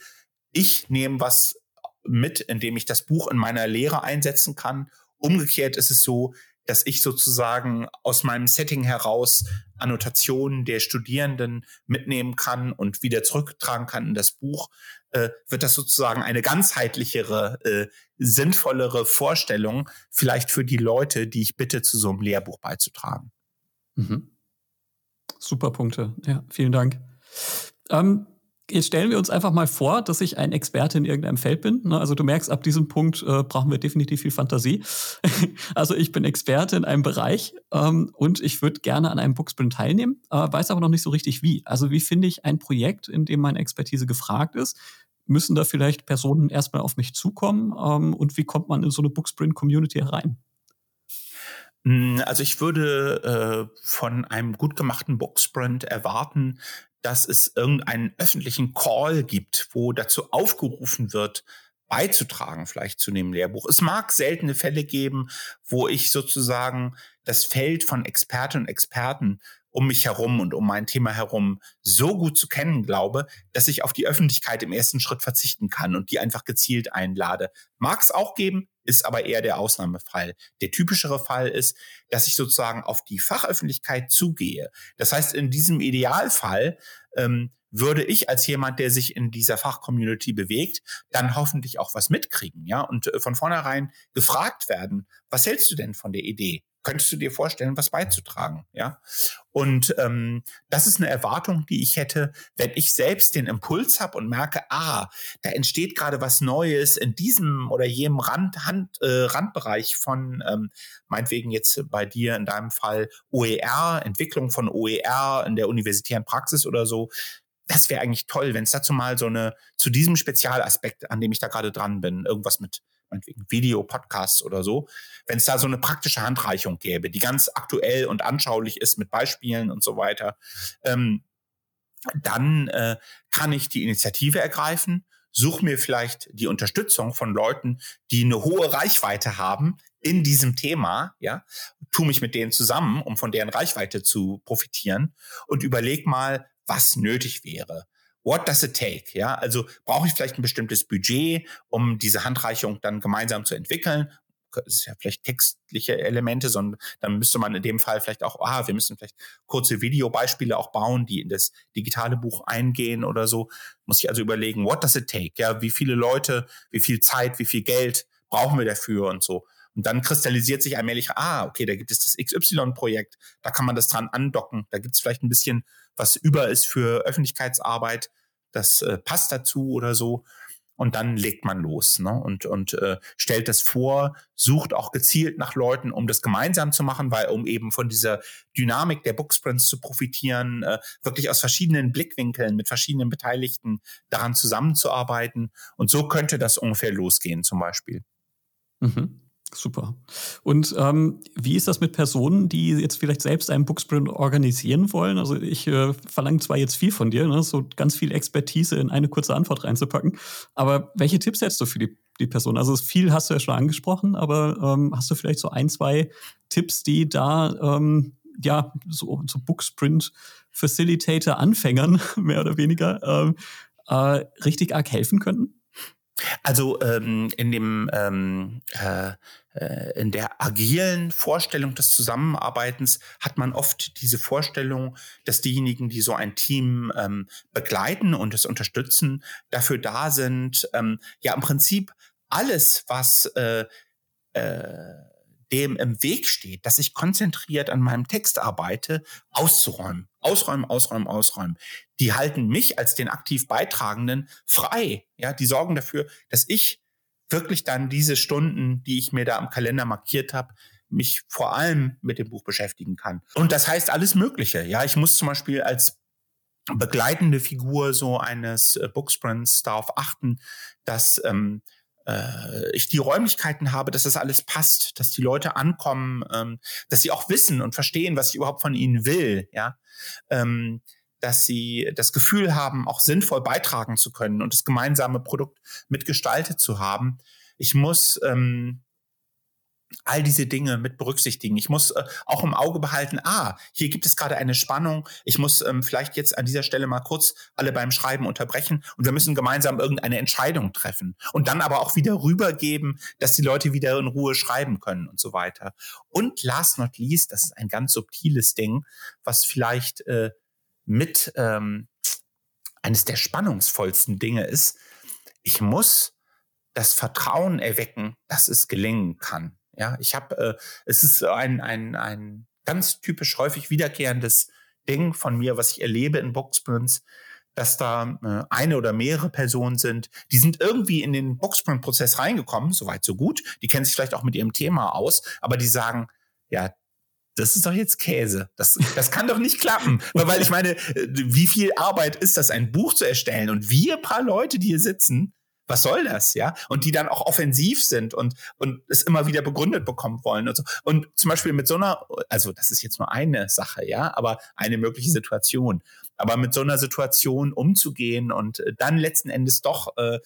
ich nehme was mit, indem ich das Buch in meiner Lehre einsetzen kann Umgekehrt ist es so, dass ich sozusagen aus meinem Setting heraus Annotationen der Studierenden mitnehmen kann und wieder zurücktragen kann in das Buch, äh, wird das sozusagen eine ganzheitlichere, äh, sinnvollere Vorstellung vielleicht für die Leute, die ich bitte, zu so einem Lehrbuch beizutragen. Mhm. Super Punkte. Ja, vielen Dank. Ähm, Jetzt stellen wir uns einfach mal vor, dass ich ein Experte in irgendeinem Feld bin. Ne? Also du merkst, ab diesem Punkt äh, brauchen wir definitiv viel Fantasie. also ich bin Experte in einem Bereich ähm, und ich würde gerne an einem Booksprint teilnehmen, äh, weiß aber noch nicht so richtig wie. Also wie finde ich ein Projekt, in dem meine Expertise gefragt ist? Müssen da vielleicht Personen erstmal auf mich zukommen? Ähm, und wie kommt man in so eine Booksprint-Community herein? Hm, also ich würde äh, von einem gut gemachten Booksprint erwarten, dass es irgendeinen öffentlichen Call gibt, wo dazu aufgerufen wird, beizutragen, vielleicht zu dem Lehrbuch. Es mag seltene Fälle geben, wo ich sozusagen das Feld von Expertinnen und Experten um mich herum und um mein Thema herum so gut zu kennen glaube, dass ich auf die Öffentlichkeit im ersten Schritt verzichten kann und die einfach gezielt einlade. Mag es auch geben, ist aber eher der Ausnahmefall. Der typischere Fall ist, dass ich sozusagen auf die Fachöffentlichkeit zugehe. Das heißt, in diesem Idealfall ähm, würde ich als jemand, der sich in dieser Fachcommunity bewegt, dann hoffentlich auch was mitkriegen, ja, und äh, von vornherein gefragt werden, was hältst du denn von der Idee? Könntest du dir vorstellen, was beizutragen, ja? Und ähm, das ist eine Erwartung, die ich hätte, wenn ich selbst den Impuls habe und merke, ah, da entsteht gerade was Neues in diesem oder jenem Rand, Hand, äh, Randbereich von, ähm, meinetwegen jetzt bei dir in deinem Fall OER, Entwicklung von OER in der universitären Praxis oder so. Das wäre eigentlich toll, wenn es dazu mal so eine, zu diesem Spezialaspekt, an dem ich da gerade dran bin, irgendwas mit meinetwegen Video, Podcasts oder so, wenn es da so eine praktische Handreichung gäbe, die ganz aktuell und anschaulich ist mit Beispielen und so weiter, ähm, dann äh, kann ich die Initiative ergreifen, suche mir vielleicht die Unterstützung von Leuten, die eine hohe Reichweite haben in diesem Thema, ja, tu mich mit denen zusammen, um von deren Reichweite zu profitieren und überleg mal, was nötig wäre. What does it take? Ja, also brauche ich vielleicht ein bestimmtes Budget, um diese Handreichung dann gemeinsam zu entwickeln? Das ist ja vielleicht textliche Elemente, sondern dann müsste man in dem Fall vielleicht auch, ah, wir müssen vielleicht kurze Videobeispiele auch bauen, die in das digitale Buch eingehen oder so. Muss ich also überlegen, what does it take? Ja, wie viele Leute, wie viel Zeit, wie viel Geld brauchen wir dafür und so. Und dann kristallisiert sich allmählich, ah, okay, da gibt es das XY-Projekt, da kann man das dran andocken, da gibt es vielleicht ein bisschen, was über ist für Öffentlichkeitsarbeit, das äh, passt dazu oder so. Und dann legt man los ne? und, und äh, stellt das vor, sucht auch gezielt nach Leuten, um das gemeinsam zu machen, weil um eben von dieser Dynamik der Booksprints zu profitieren, äh, wirklich aus verschiedenen Blickwinkeln mit verschiedenen Beteiligten daran zusammenzuarbeiten. Und so könnte das ungefähr losgehen zum Beispiel. Mhm. Super. Und ähm, wie ist das mit Personen, die jetzt vielleicht selbst einen Booksprint organisieren wollen? Also ich äh, verlange zwar jetzt viel von dir, ne, so ganz viel Expertise in eine kurze Antwort reinzupacken, aber welche Tipps hättest du für die, die Person? Also viel hast du ja schon angesprochen, aber ähm, hast du vielleicht so ein, zwei Tipps, die da ähm, ja so, so Booksprint Facilitator Anfängern mehr oder weniger ähm, äh, richtig arg helfen könnten? Also ähm, in dem ähm, äh, äh, in der agilen Vorstellung des Zusammenarbeitens hat man oft diese Vorstellung, dass diejenigen, die so ein Team ähm, begleiten und es unterstützen, dafür da sind, ähm, ja im Prinzip alles, was äh, äh, dem im Weg steht, dass ich konzentriert an meinem Text arbeite, auszuräumen. Ausräumen, ausräumen, ausräumen. Die halten mich als den aktiv Beitragenden frei. Ja, die sorgen dafür, dass ich wirklich dann diese Stunden, die ich mir da am Kalender markiert habe, mich vor allem mit dem Buch beschäftigen kann. Und das heißt alles Mögliche. Ja, ich muss zum Beispiel als begleitende Figur so eines äh, Booksprints darauf achten, dass ähm, äh, ich die Räumlichkeiten habe, dass das alles passt, dass die Leute ankommen, ähm, dass sie auch wissen und verstehen, was ich überhaupt von ihnen will, ja. Ähm, dass sie das Gefühl haben, auch sinnvoll beitragen zu können und das gemeinsame Produkt mitgestaltet zu haben. Ich muss ähm, all diese Dinge mit berücksichtigen. Ich muss äh, auch im Auge behalten, ah, hier gibt es gerade eine Spannung. Ich muss ähm, vielleicht jetzt an dieser Stelle mal kurz alle beim Schreiben unterbrechen und wir müssen gemeinsam irgendeine Entscheidung treffen und dann aber auch wieder rübergeben, dass die Leute wieder in Ruhe schreiben können und so weiter. Und last not least, das ist ein ganz subtiles Ding, was vielleicht äh, mit ähm, eines der spannungsvollsten Dinge ist. Ich muss das Vertrauen erwecken, dass es gelingen kann. Ja, ich habe, äh, es ist ein, ein, ein ganz typisch häufig wiederkehrendes Ding von mir, was ich erlebe in Boxsprints, dass da äh, eine oder mehrere Personen sind, die sind irgendwie in den Boxsprint-Prozess reingekommen, soweit so gut, die kennen sich vielleicht auch mit ihrem Thema aus, aber die sagen, ja, das ist doch jetzt Käse. Das, das kann doch nicht klappen. Weil ich meine, äh, wie viel Arbeit ist das, ein Buch zu erstellen? Und wir paar Leute, die hier sitzen, was soll das, ja? Und die dann auch offensiv sind und, und es immer wieder begründet bekommen wollen und so. Und zum Beispiel mit so einer, also das ist jetzt nur eine Sache, ja, aber eine mögliche Situation. Aber mit so einer Situation umzugehen und äh, dann letzten Endes doch äh,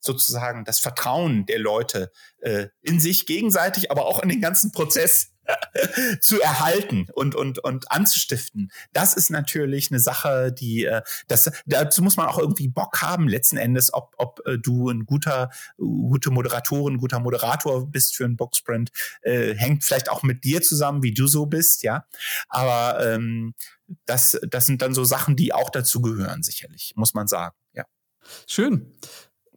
sozusagen das Vertrauen der Leute äh, in sich gegenseitig, aber auch in den ganzen Prozess zu erhalten und, und, und anzustiften. Das ist natürlich eine Sache, die, äh, das, dazu muss man auch irgendwie Bock haben, letzten Endes, ob, ob äh, du ein guter, gute Moderatorin, guter Moderator bist für einen Boxsprint, äh, hängt vielleicht auch mit dir zusammen, wie du so bist, ja. Aber ähm, das, das sind dann so Sachen, die auch dazu gehören, sicherlich, muss man sagen. Schön.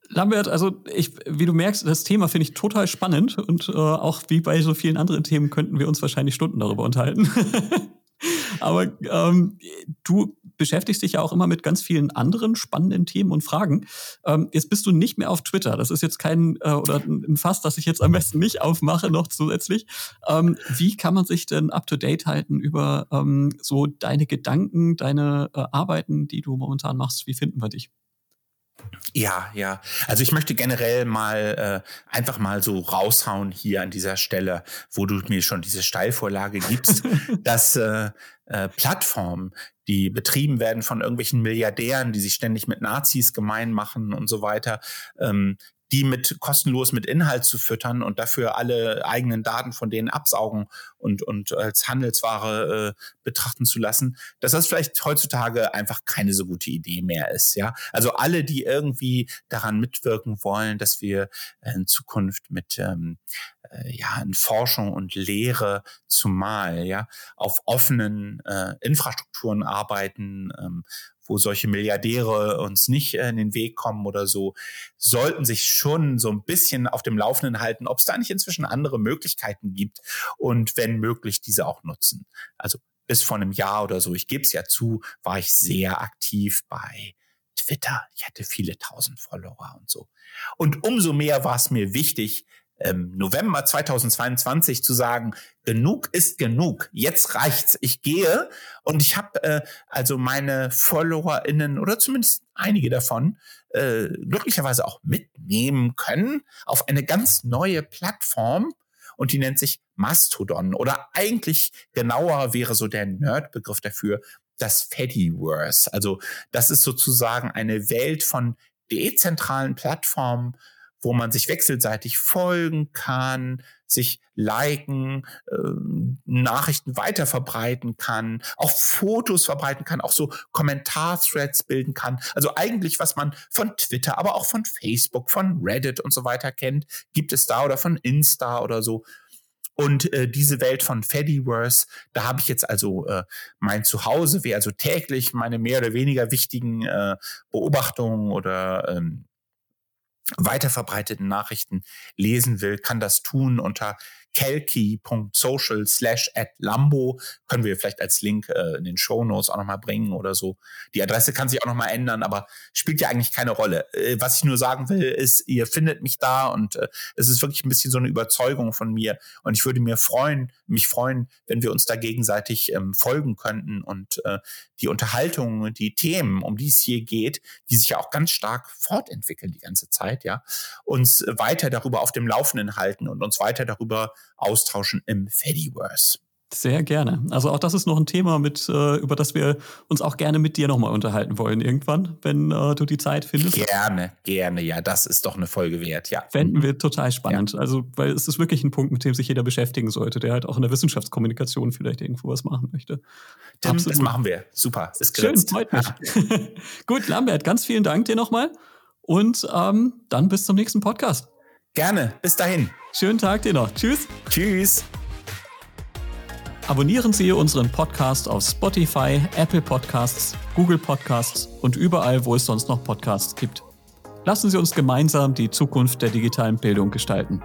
Lambert, also ich, wie du merkst, das Thema finde ich total spannend und äh, auch wie bei so vielen anderen Themen könnten wir uns wahrscheinlich Stunden darüber unterhalten. Aber ähm, du beschäftigst dich ja auch immer mit ganz vielen anderen spannenden Themen und Fragen. Ähm, jetzt bist du nicht mehr auf Twitter. Das ist jetzt kein äh, oder ein Fass, das ich jetzt am besten nicht aufmache noch zusätzlich. Ähm, wie kann man sich denn up to date halten über ähm, so deine Gedanken, deine äh, Arbeiten, die du momentan machst? Wie finden wir dich? Ja, ja. Also ich möchte generell mal äh, einfach mal so raushauen hier an dieser Stelle, wo du mir schon diese Steilvorlage gibst, dass äh, äh, Plattformen, die betrieben werden von irgendwelchen Milliardären, die sich ständig mit Nazis gemein machen und so weiter, ähm, die mit kostenlos mit Inhalt zu füttern und dafür alle eigenen Daten von denen absaugen und, und als Handelsware äh, betrachten zu lassen, dass das vielleicht heutzutage einfach keine so gute Idee mehr ist. Ja, also alle, die irgendwie daran mitwirken wollen, dass wir in Zukunft mit ähm, äh, ja in Forschung und Lehre zumal ja auf offenen äh, Infrastrukturen arbeiten ähm, wo solche Milliardäre uns nicht äh, in den Weg kommen oder so, sollten sich schon so ein bisschen auf dem Laufenden halten, ob es da nicht inzwischen andere Möglichkeiten gibt und wenn möglich diese auch nutzen. Also bis vor einem Jahr oder so, ich gebe es ja zu, war ich sehr aktiv bei Twitter. Ich hatte viele tausend Follower und so. Und umso mehr war es mir wichtig, ähm, November 2022 zu sagen, genug ist genug, jetzt reicht's, ich gehe und ich habe äh, also meine FollowerInnen oder zumindest einige davon äh, glücklicherweise auch mitnehmen können auf eine ganz neue Plattform und die nennt sich Mastodon oder eigentlich genauer wäre so der Nerd-Begriff dafür das Fediverse. Also das ist sozusagen eine Welt von dezentralen Plattformen, wo man sich wechselseitig folgen kann, sich liken, äh, Nachrichten weiterverbreiten kann, auch Fotos verbreiten kann, auch so Kommentarthreads bilden kann. Also eigentlich, was man von Twitter, aber auch von Facebook, von Reddit und so weiter kennt, gibt es da oder von Insta oder so. Und äh, diese Welt von Fediverse, da habe ich jetzt also äh, mein Zuhause, wer also täglich meine mehr oder weniger wichtigen äh, Beobachtungen oder ähm, weiterverbreiteten Nachrichten lesen will, kann das tun unter kelky.social slash at Lambo. Können wir vielleicht als Link äh, in den Show Notes auch nochmal bringen oder so. Die Adresse kann sich auch nochmal ändern, aber spielt ja eigentlich keine Rolle. Äh, was ich nur sagen will, ist, ihr findet mich da und äh, es ist wirklich ein bisschen so eine Überzeugung von mir. Und ich würde mir freuen, mich freuen, wenn wir uns da gegenseitig ähm, folgen könnten und äh, die Unterhaltung, die Themen, um die es hier geht, die sich ja auch ganz stark fortentwickeln die ganze Zeit, ja, uns weiter darüber auf dem Laufenden halten und uns weiter darüber austauschen im Fediverse. Sehr gerne. Also auch das ist noch ein Thema, mit, äh, über das wir uns auch gerne mit dir nochmal unterhalten wollen irgendwann, wenn äh, du die Zeit findest. Gerne, gerne, ja, das ist doch eine Folge wert, ja. Fänden wir total spannend. Ja. Also, weil es ist wirklich ein Punkt, mit dem sich jeder beschäftigen sollte, der halt auch in der Wissenschaftskommunikation vielleicht irgendwo was machen möchte. Tim, Absolut. das machen wir. Super, ist geritzt. Schön, freut mich. Gut, Lambert, ganz vielen Dank dir nochmal und ähm, dann bis zum nächsten Podcast. Gerne, bis dahin. Schönen Tag dir noch. Tschüss. Tschüss. Abonnieren Sie unseren Podcast auf Spotify, Apple Podcasts, Google Podcasts und überall, wo es sonst noch Podcasts gibt. Lassen Sie uns gemeinsam die Zukunft der digitalen Bildung gestalten.